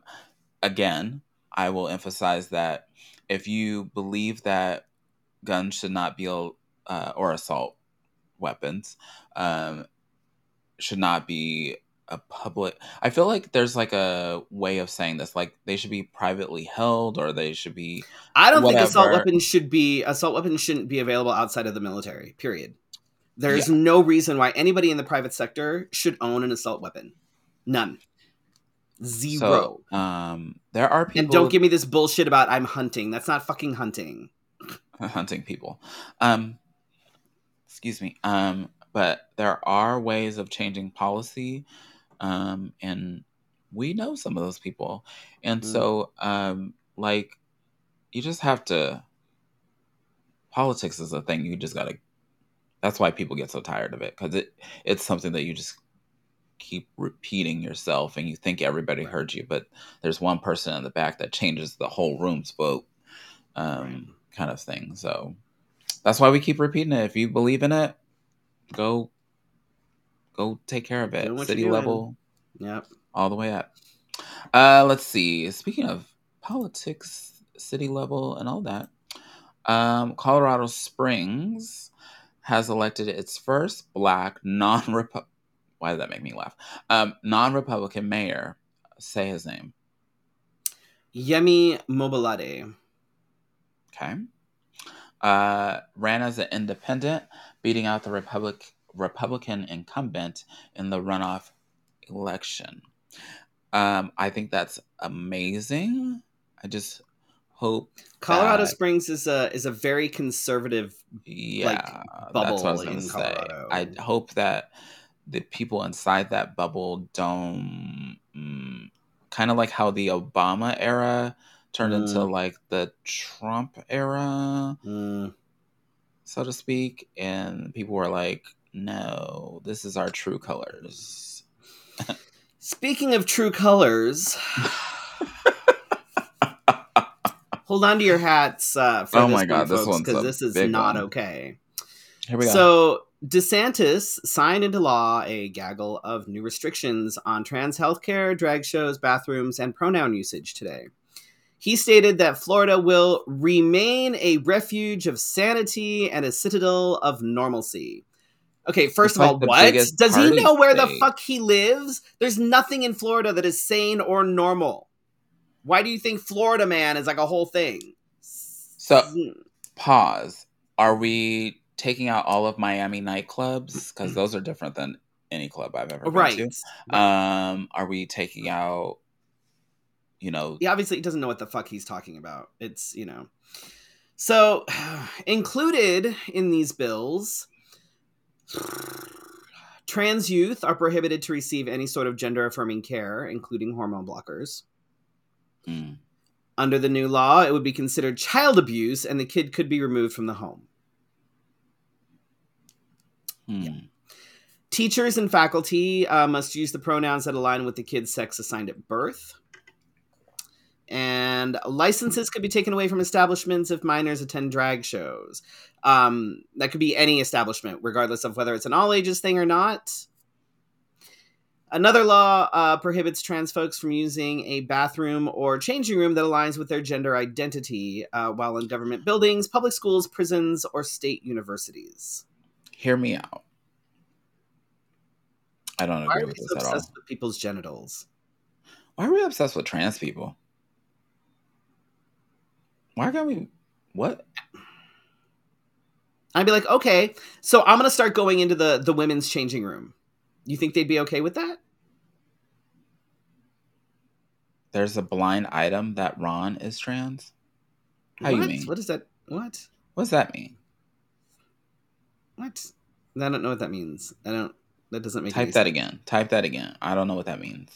again, I will emphasize that if you believe that guns should not be uh, or assault weapons um, should not be a public. I feel like there's like a way of saying this, like they should be privately held or they should be. I don't think assault weapons should be assault weapons shouldn't be available outside of the military. Period. There's Yeah. no reason why anybody in the private sector should own an assault weapon. None. Zero. So, um, there are people and don't give me this bullshit about I'm hunting. That's not fucking hunting. hunting people. Um, excuse me. Um, but there are ways of changing policy, um, and we know some of those people, and Mm. so um, like you just have to. Politics is a thing you just gotta. That's why people get so tired of it because it it's something that you just keep repeating yourself and you think everybody Right. heard you, but there's one person in the back that changes the whole room's vote, um, kind of thing. So that's why we keep repeating it. If you believe in it, go go take care of it. City level, Yep. all the way up. Uh, let's see. Speaking of politics, city level, and all that, um, Colorado Springs has elected its first black non Why did that make me laugh? Um, non Republican mayor. Say his name. Yemi Mobolade. Okay. Uh, ran as an independent, beating out the Republic Republican incumbent in the runoff election. Um, I think that's amazing. I just hope, Colorado That- Springs is a is a very conservative. yeah, that's what I was bubble in say. Colorado. I hope that the people inside that bubble don't, mm, kind of like how the Obama era turned into Mm. like the Trump era. Mm, so to speak, and people were like, "No, this is our true colors." Speaking of true colors, hold on to your hats uh, for Oh this my one, God, this folks, because this is big not one. okay. Here we go. DeSantis signed into law a gaggle of new restrictions on trans healthcare, drag shows, bathrooms, and pronoun usage today. He stated that Florida will remain a refuge of sanity and a citadel of normalcy. Okay, first It's of like all, what? Does he know where the fuck he lives? There's nothing in Florida that is sane or normal. Why do you think Florida man is like a whole thing? So- hmm. Pause. Are we taking out all of Miami nightclubs because those are different than any club I've ever been right. to? Um, are we taking out? You know, he obviously doesn't know what the fuck he's talking about. It's, you know. So, included in these bills, trans youth are prohibited to receive any sort of gender affirming care, including hormone blockers. mm, Under the new law, it would be considered child abuse and the kid could be removed from the home. Hmm. Teachers and faculty uh, must use the pronouns that align with the kid's sex assigned at birth. And licenses could be taken away from establishments if minors attend drag shows. Um, that could be any establishment, regardless of whether it's an all ages thing or not. Another law uh, prohibits trans folks from using a bathroom or changing room that aligns with their gender identity uh, while in government buildings, public schools, prisons, or state universities. Hear me out. I don't Why agree with this so at all. with people's genitals? Why are we obsessed with trans people? Why can't we? What? I'd be like, okay, so I'm gonna start going into the the women's changing room. You think they'd be okay with that? There's a blind item that Ron is trans. How you what? mean? What is that? What? What does that mean? What? I don't know what that means. I don't. That doesn't make sense. Type that sense. again. Type that again. I don't know what that means.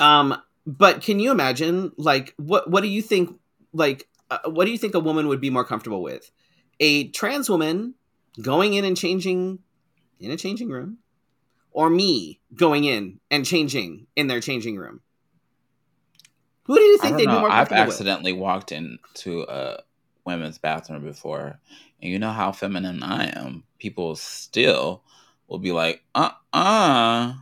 Um, but can you imagine? Like, what? What do you think? Like, uh, what do you think a woman would be more comfortable with? A trans woman going in and changing in a changing room, or me going in and changing in their changing room? Who do you think they'd be know. more I've comfortable with? accidentally walked into a women's bathroom before, and you know how feminine I am. People still will be like, "Uh, uh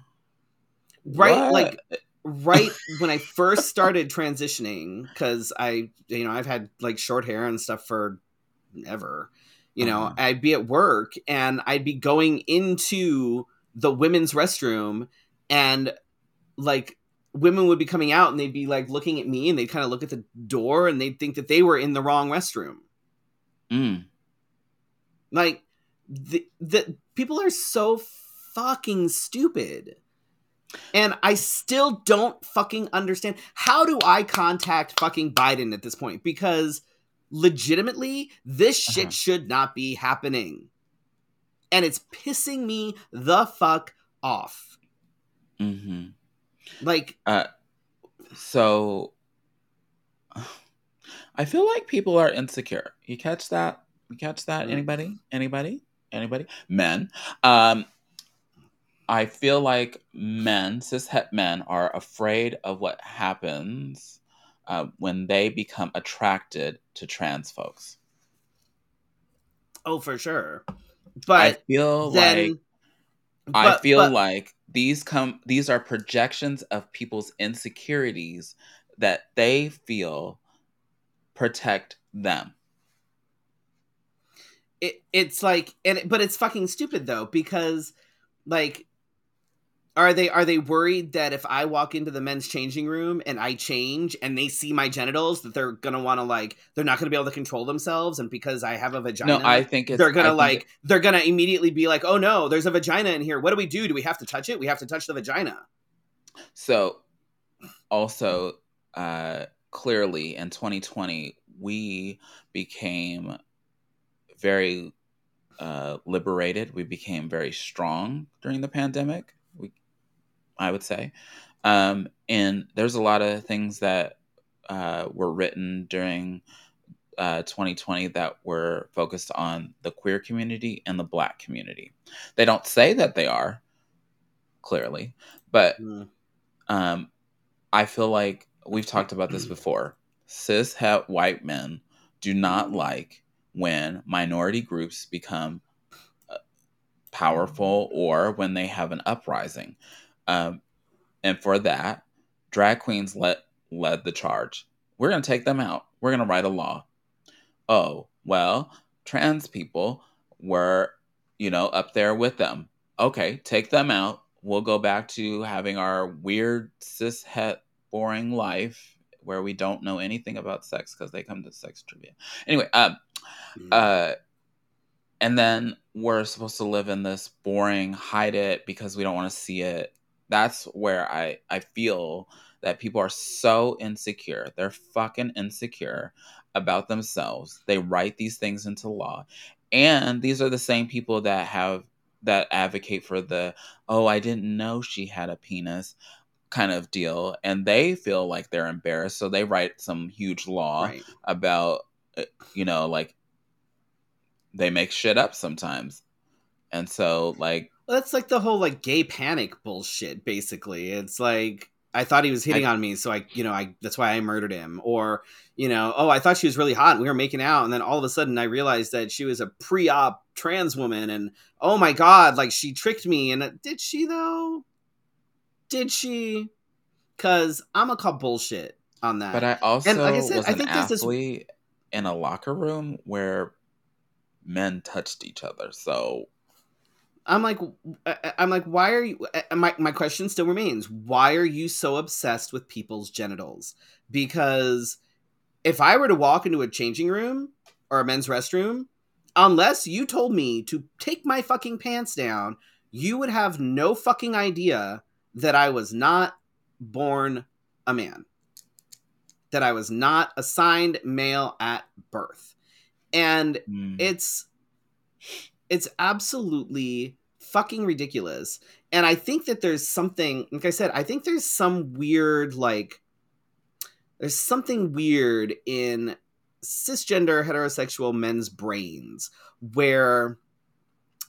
Right, like right when I first started transitioning, because I, you know, I've had like short hair and stuff for ever. You know, Uh-huh. I'd be at work and I'd be going into the women's restroom, and like women would be coming out and they'd be like looking at me and they'd kind of look at the door and they'd think that they were in the wrong restroom. Mm. Like the the people are so fucking stupid. And I still don't fucking understand. How do I contact fucking Biden at this point? Because legitimately, this shit Uh-huh. should not be happening. And it's pissing me the fuck off. hmm Like, uh, So, I feel like people are insecure. You catch that? You catch that? Mm. Anybody? Anybody? Anybody? Men. Um, I feel like men, cishet men, are afraid of what happens uh, when they become attracted to trans folks. oh, for sure. But I feel then. like I feel but- like these come these are projections of people's insecurities that they feel protect them. it, it's like and but it's fucking stupid though because like are they are they worried that if i walk into the men's changing room and i change and they see my genitals that they're gonna want to like they're not gonna be able to control themselves and because i have a vagina No, I think they're gonna I like they're gonna immediately be like oh no there's a vagina in here what do we do do we have to touch it we have to touch the vagina So, also, uh, clearly in 2020, we became very uh, liberated. We became very strong during the pandemic. I would say, um, and there's a lot of things that uh, were written during uh, 2020 that were focused on the queer community and the Black community. They don't say that they are clearly, but Mm. um, I feel like we've talked about this before. Cis het white men do not like when minority groups become uh, powerful or when they have an uprising. Um, and for that, drag queens let led the charge. We're going to take them out. We're going to write a law. Oh, well, trans people were, you know, up there with them. Okay, take them out. We'll go back to having our weird cis het boring life where we don't know anything about sex because they come to sex trivia. Anyway, um, uh, and then we're supposed to live in this boring hide it because we don't want to see it. That's where I I feel that people are so insecure. They're fucking insecure about themselves. They write these things into law. And these are the same people that have that advocate for the oh, I didn't know she had a penis kind of deal and they feel like they're embarrassed so they write some huge law right about uh, you know like they make shit up sometimes and so like that's like the whole like gay panic bullshit. Basically, it's like I thought he was hitting on me, so I, you know, I that's why I murdered him. Or you know, oh, I thought she was really hot, and we were making out, and then all of a sudden I realized that she was a pre-op trans woman, and oh my god, like she tricked me. And uh, did she though? Did she? Because I'm gonna call bullshit on that. but i also like I said, was I an think there's this- athlete in a locker room where men touched each other so I'm like, I- I'm like, why are you? uh, My my question still remains: Why are you so obsessed with people's genitals? Because if I were to walk into a changing room or a men's restroom, unless you told me to take my fucking pants down, you would have no fucking idea that I was not born a man, that I was not assigned male at birth, and mm, it's it's absolutely fucking ridiculous and i think that there's something like i said i think there's some weird like there's something weird in cisgender heterosexual men's brains where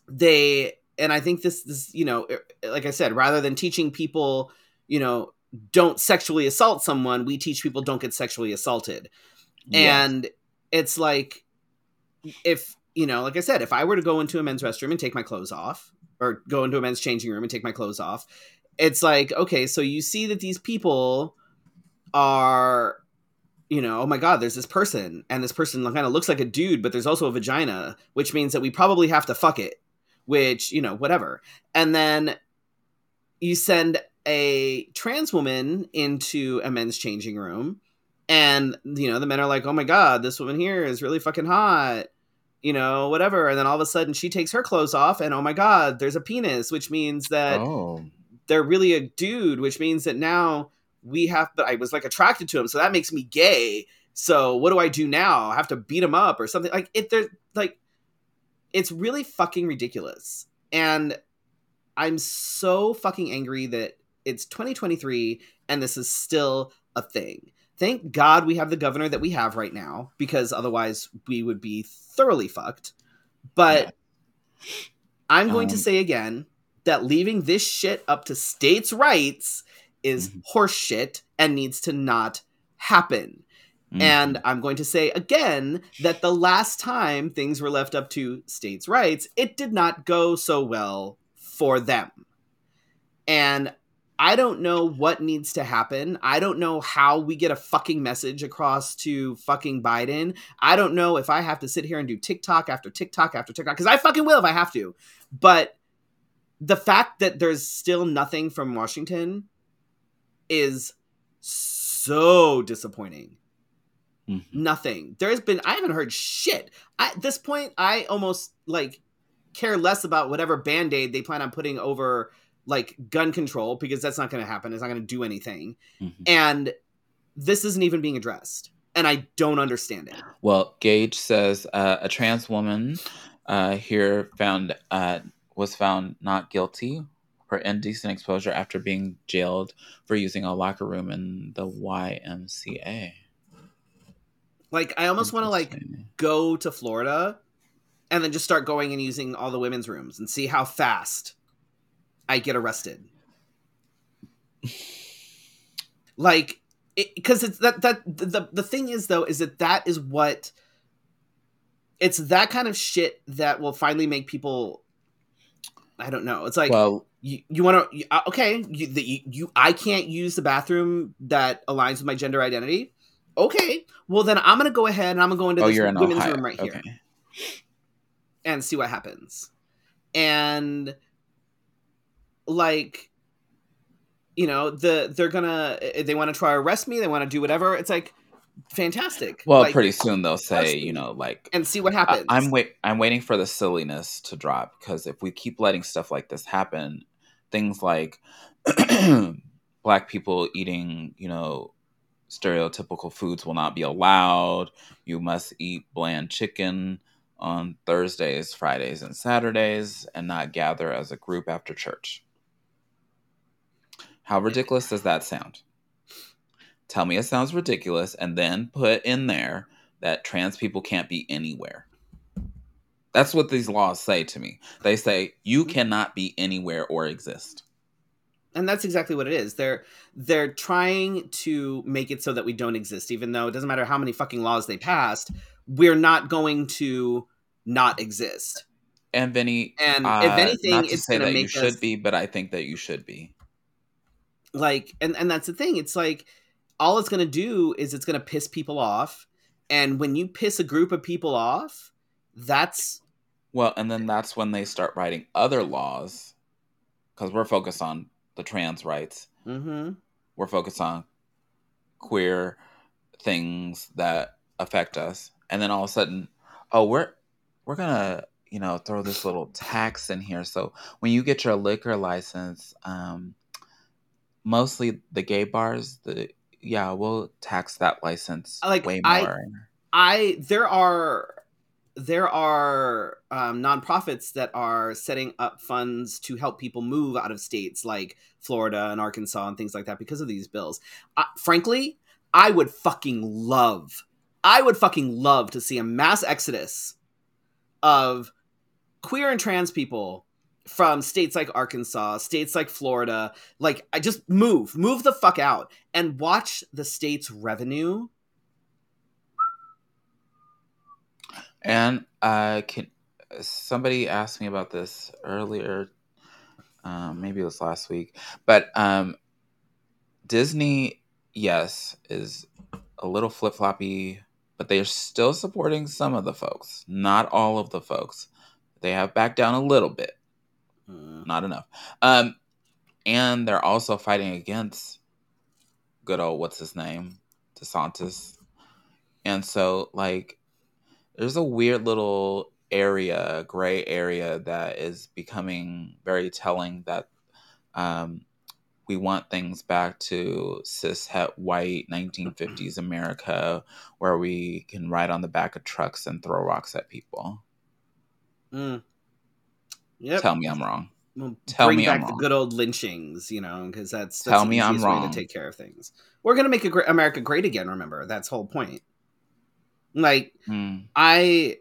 they and I think this this you know er, like I said rather than teaching people you know don't sexually assault someone we teach people don't get sexually assaulted Yes. and it's like if you know like I said if I were to go into a men's restroom and take my clothes off or go into a men's changing room and take my clothes off it's like okay so you see that these people are you know oh my god there's this person and this person kind of looks like a dude but there's also a vagina which means that we probably have to fuck it which you know whatever. And then you send a trans woman into a men's changing room and you know the men are like oh my god this woman here is really fucking hot you know whatever and then all of a sudden she takes her clothes off and oh my god there's a penis which means that oh, they're really a dude, which means that now we have. But I was like attracted to him, so that makes me gay. So what do I do now? I have to beat him up or something like it. There's like, it's really fucking ridiculous, and I'm so fucking angry that it's 2023 and this is still a thing. Thank God we have the governor that we have right now, because otherwise we would be thoroughly fucked. But I'm going to Um, say again that leaving this shit up to states' rights is Mhm. horseshit and needs to not happen. mhm. And I'm going to say again that the last time things were left up to states' rights, it did not go so well for them. And I don't know what needs to happen. I don't know how we get a fucking message across to fucking Biden. I don't know if I have to sit here and do TikTok after TikTok after TikTok, because I fucking will if I have to. But the fact that there's still nothing from Washington is so disappointing Mhm. nothing. There's been I haven't heard shit. At this point, I almost like care less about whatever band aid they plan on putting over like gun control because that's not going to happen. It's not going to do anything. Mhm. And this isn't even being addressed, and I don't understand it. Well, Gage says uh, a trans woman uh, here found uh, was found not guilty for indecent exposure after being jailed for using a locker room in the YMCA. Like I almost want to like go to Florida and then just start going and using all the women's rooms and see how fast I get arrested. like because it's that that the the thing is though is that that is what it's that kind of shit that will finally make people I don't know. It's like well, you, you want to uh, okay you, the, you you I can't use the bathroom that aligns with my gender identity. Okay, well then I'm gonna go ahead and I'm gonna go into oh, this women's Ohio. room right here okay. and see what happens. And like you know, the they're gonna they want to try arrest me, they want to do whatever. It's like fantastic. Well, Like, pretty soon they'll say, you know, like and see what I- happens. I'm wait. I'm waiting for the silliness to drop because if we keep letting stuff like this happen, things like black people eating, you know, stereotypical foods will not be allowed. You must eat bland chicken on Thursdays, Fridays, and Saturdays, and not gather as a group after church. How ridiculous does that sound? Tell me it sounds ridiculous, and then put in there that trans people can't be anywhere. That's what these laws say to me. They say you cannot be anywhere or exist. and that's exactly what it is. They're they're trying to make it so that we don't exist, even though it doesn't matter how many fucking laws they passed. We're not going to not exist. And Vinny, And uh, if anything, not to it's say that you should us be, but I think that you should be. Like, and and that's the thing. It's like all it's going to do is it's going to piss people off, and when you piss a group of people off, that's Well, and then that's when they start writing other laws, because we're focused on the trans rights. hmm We're focused on queer things that affect us, and then all of a sudden, oh, we're we're gonna you know throw this little tax in here. So when you get your liquor license, um, mostly the gay bars, the yeah, we'll tax that license Like, way I- more. I there are there are um, nonprofits that are setting up funds to help people move out of states like Florida and Arkansas and things like that because of these bills. Uh, frankly, I would fucking love I would fucking love to see a mass exodus of queer and trans people from states like Arkansas, states like Florida. Like, I just move, move the fuck out and watch the state's revenue. And uh, can somebody asked me about this earlier? Um, maybe it was last week, but um, Disney, yes, is a little flip floppy, but they are still supporting some of the folks, not all of the folks. They have backed down a little bit, Mm. not enough. Um, and they're also fighting against good old what's his name, DeSantis. And so, like, there's a weird little area, gray area that is becoming very telling that um, we want things back to cis het white 1950s America where we can ride on the back of trucks and throw rocks at people. Mm. Yep. Tell me I'm wrong. We'll Tell bring me I'm back the good old lynchings, you know, because that's, that's Tell the me I'm wrong. to take care of things. We're gonna make a great America great again. Remember, that's whole point. Like Hmm. I,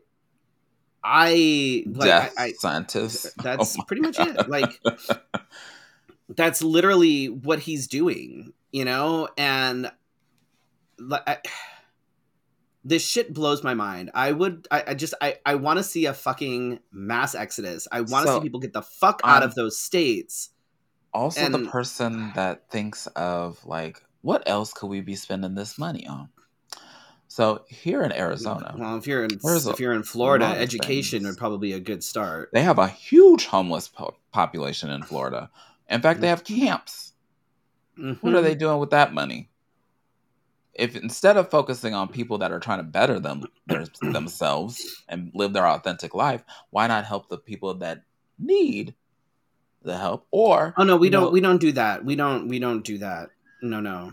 I like Death I, I scientist. that's Oh pretty much God. it. Like that's literally what he's doing, you know, and like. I, this shit blows my mind. I would, I, I just, I, I want to see a fucking mass exodus. I want to So, see people get the fuck out um, of those states. also the person that thinks of like what else could we be spending this money on so here in arizona Well, if you're in if you're in Florida, education things. would probably be a good start. they have a huge homeless po- population in florida in fact they have camps what are Mhm. they doing with that money if instead of focusing on people that are trying to better them their, themselves and live their authentic life why not help the people that need the help or Oh no, we don't. know- we don't do that. We don't. We don't do that. No, no,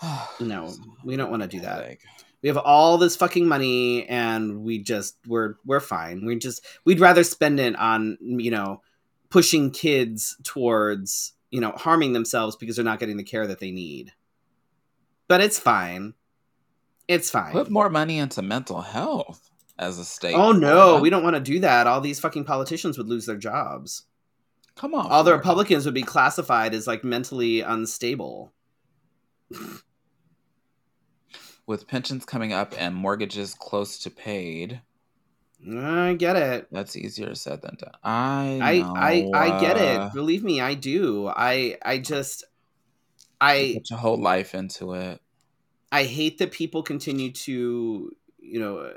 no. We don't want to do that. We have all this fucking money, and we just we're we're fine. We just we'd rather spend it on you know pushing kids towards you know harming themselves because they're not getting the care that they need. But it's fine. It's fine. Put more money into mental health as a state. Oh no, Florida. we don't want to do that. All these fucking politicians would lose their jobs. Come on. All the Republicans would be classified as like mentally unstable. With pensions coming up and mortgages close to paid, I get it. that's easier said than done. I I I I get uh, it. Believe me, I do. I I just I Put your whole life into it. I hate that people continue to, you know,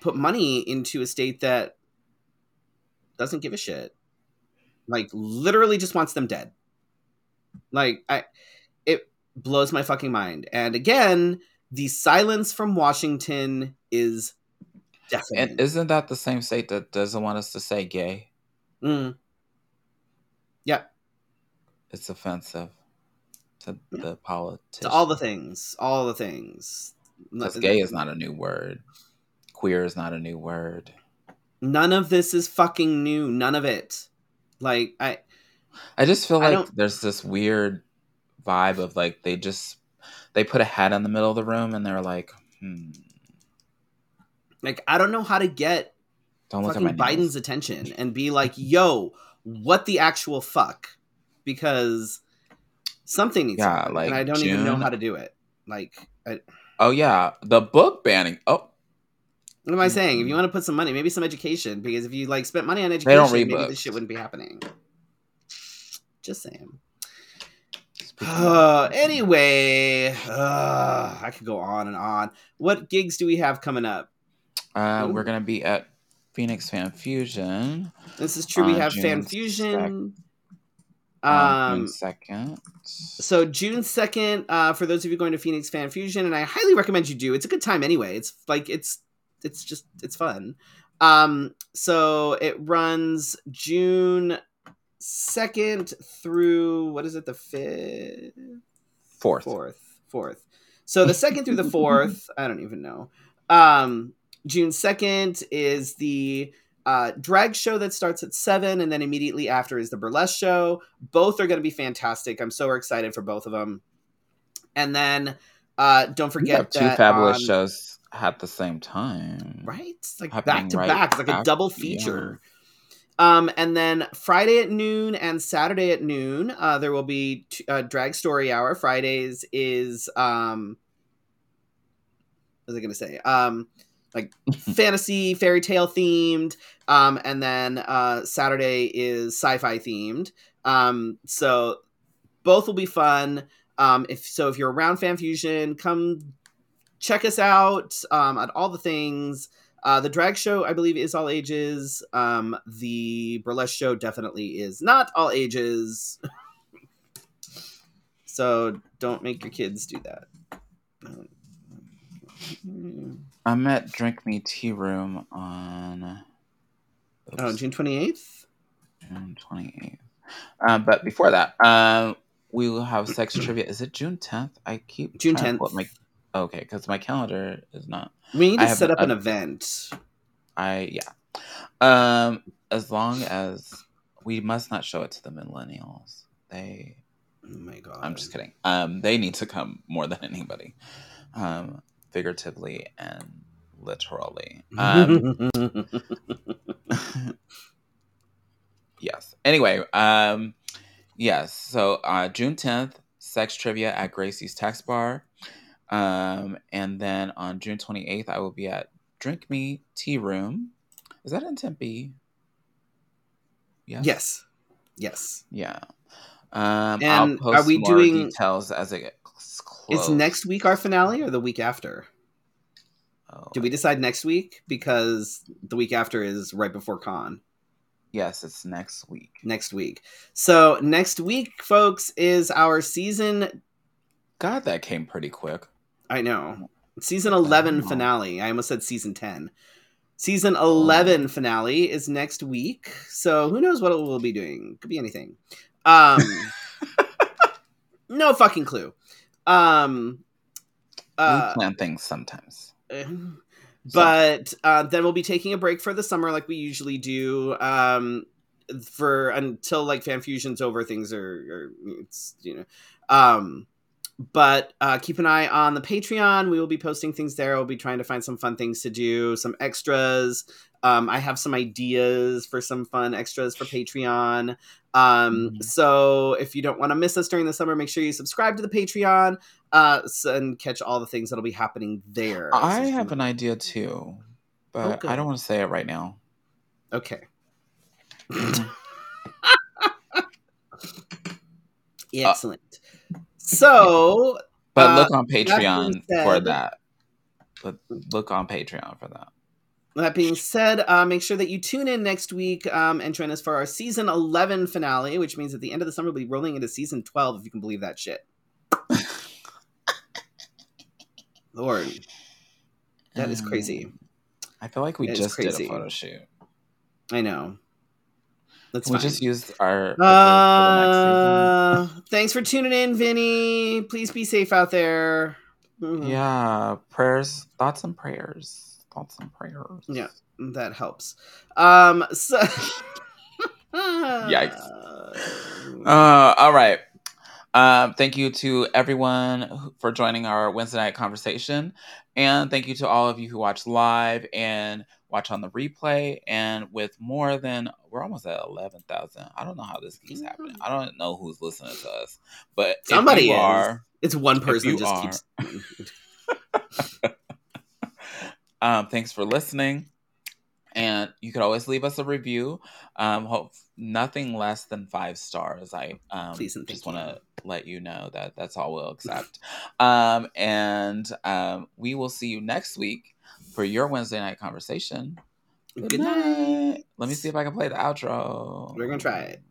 put money into a state that doesn't give a shit. Like literally just wants them dead. Like I it blows my fucking mind. And again, the silence from Washington is deafening. And isn't that the same state that doesn't want us to say gay? Mm. Yeah. It's offensive to the politics. To all the things, all the things. Because gay is not a new word. Queer is not a new word. None of this is fucking new. None of it. Like I I just feel I like there's this weird vibe of like they just they put a hat in the middle of the room and they're like, hmm, like I don't know how to get don't look at my Biden's nails. attention and be like, "Yo, what the actual fuck?" Because something needs Yeah, to like and I don't even know how to do it. Like, I, Oh yeah, the book banning. Oh, what am I saying? If you want to put some money, maybe some education, because if you like spent money on education, maybe books. this shit wouldn't be happening. Just saying. Uh, anyway, uh, I could go on and on. What gigs do we have coming up? uh, we're gonna be at Phoenix Fan Fusion This is true. we have June Fan Fusion. Um, June second. so June second, uh, for those of you going to Phoenix Fan Fusion, and I highly recommend you do. It's a good time anyway. It's like it's it's just it's fun. Um, so it runs June second through what is it? The fifth, Fourth. fourth, fourth. So the second through the fourth, I don't even know. Um, June second is the uh, drag show that starts at seven, and then immediately after is the burlesque show. Both are going to be fantastic. I'm so excited for both of them. And then uh, don't forget have two fabulous on- shows at the same time. right? It's like back to right back, it's like a double feature. Um, and then Friday at noon and Saturday at noon, uh, there will be t- uh, drag story hour. Fridays is um, what was I gonna say? Um, like fantasy fairy tale themed. Um, and then uh, Saturday is sci-fi themed. Um, so both will be fun. Um, if so, if you're around Fan Fusion, come check us out um, at all the things. Uh, the drag show, I believe, is all ages. Um, the burlesque show definitely is not all ages. so don't make your kids do that. I'm at Drink Me Tea Room on Oh, June 28th? June 28th. Um, but before that, um, we will have sex trivia. Is it June 10th? I keep June 10th. My, okay, because my calendar is not. We need to set up a- an event. I yeah. Um, as long as we must not show it to the millennials. They Oh my god. I'm just kidding. Um, they need to come more than anybody, um, figuratively and literally. Um, yes. Anyway, um, yes. So uh, June 10th, sex trivia at Gracie's Tax Bar, um, and then on June 28th, I will be at Drink Me Tea Room. Is that in Tempe? Yes. yes. Yes. Yeah. Um, And I'll are we more doing- details as it close. Is next week our finale or the week after? Oh, Did we decide next week? Because the week after is right before con. Yes, it's next week. Next week. So next week, folks, is our season God, that came pretty quick. I know. Season 11 hell? finale. I almost said season 10. Season 11 finale is next week. So who knows what we'll be doing? Could be anything. Um No fucking clue. Um uh we plan things sometimes. but uh, then we'll be taking a break for the summer like we usually do um for until like fan fusion's over things are, are it's you know um but uh, keep an eye on the patreon. We will be posting things there. We'll be trying to find some fun things to do some extras um, i have some ideas for some fun extras for patreon um, Mhm. so if you don't want to miss us during the summer make sure you subscribe to the patreon uh, and catch all the things that'll be happening there I So- have an idea too, but Okay. I don't want to say it right now. Okay. Excellent. so, But Uh, look on Patreon for said- that. Look, look on Patreon for that. That being said, uh, make sure that you tune in next week um, and join us for our season 11 finale, which means at the end of the summer, we'll be rolling into season 12, if you can believe that shit. Lord, that is crazy. Um, I feel like we just did a photo shoot. I know. That's we fine. just used our picture for uh, thanks for tuning in, Vinny. Please be safe out there. Mhm. Yeah, prayers, thoughts and prayers, thoughts and prayers. Yeah. that helps. Um, so Yikes. Uh, all right. Um, thank you to everyone for joining our Wednesday night conversation, and thank you to all of you who watch live and watch on the replay. And with more than we're almost at eleven thousand. I don't know how this keeps happening. I don't know who's listening to us, but Somebody if you is. are, It's one person just are- keeps. um, thanks for listening. And you could always leave us a review. Um, hope nothing less than five stars. I um, Please just want to let you know that that's all we'll accept. um, and um, we will see you next week for your Wednesday night conversation. Good night. Let me see if I can play the outro. We're gonna try it.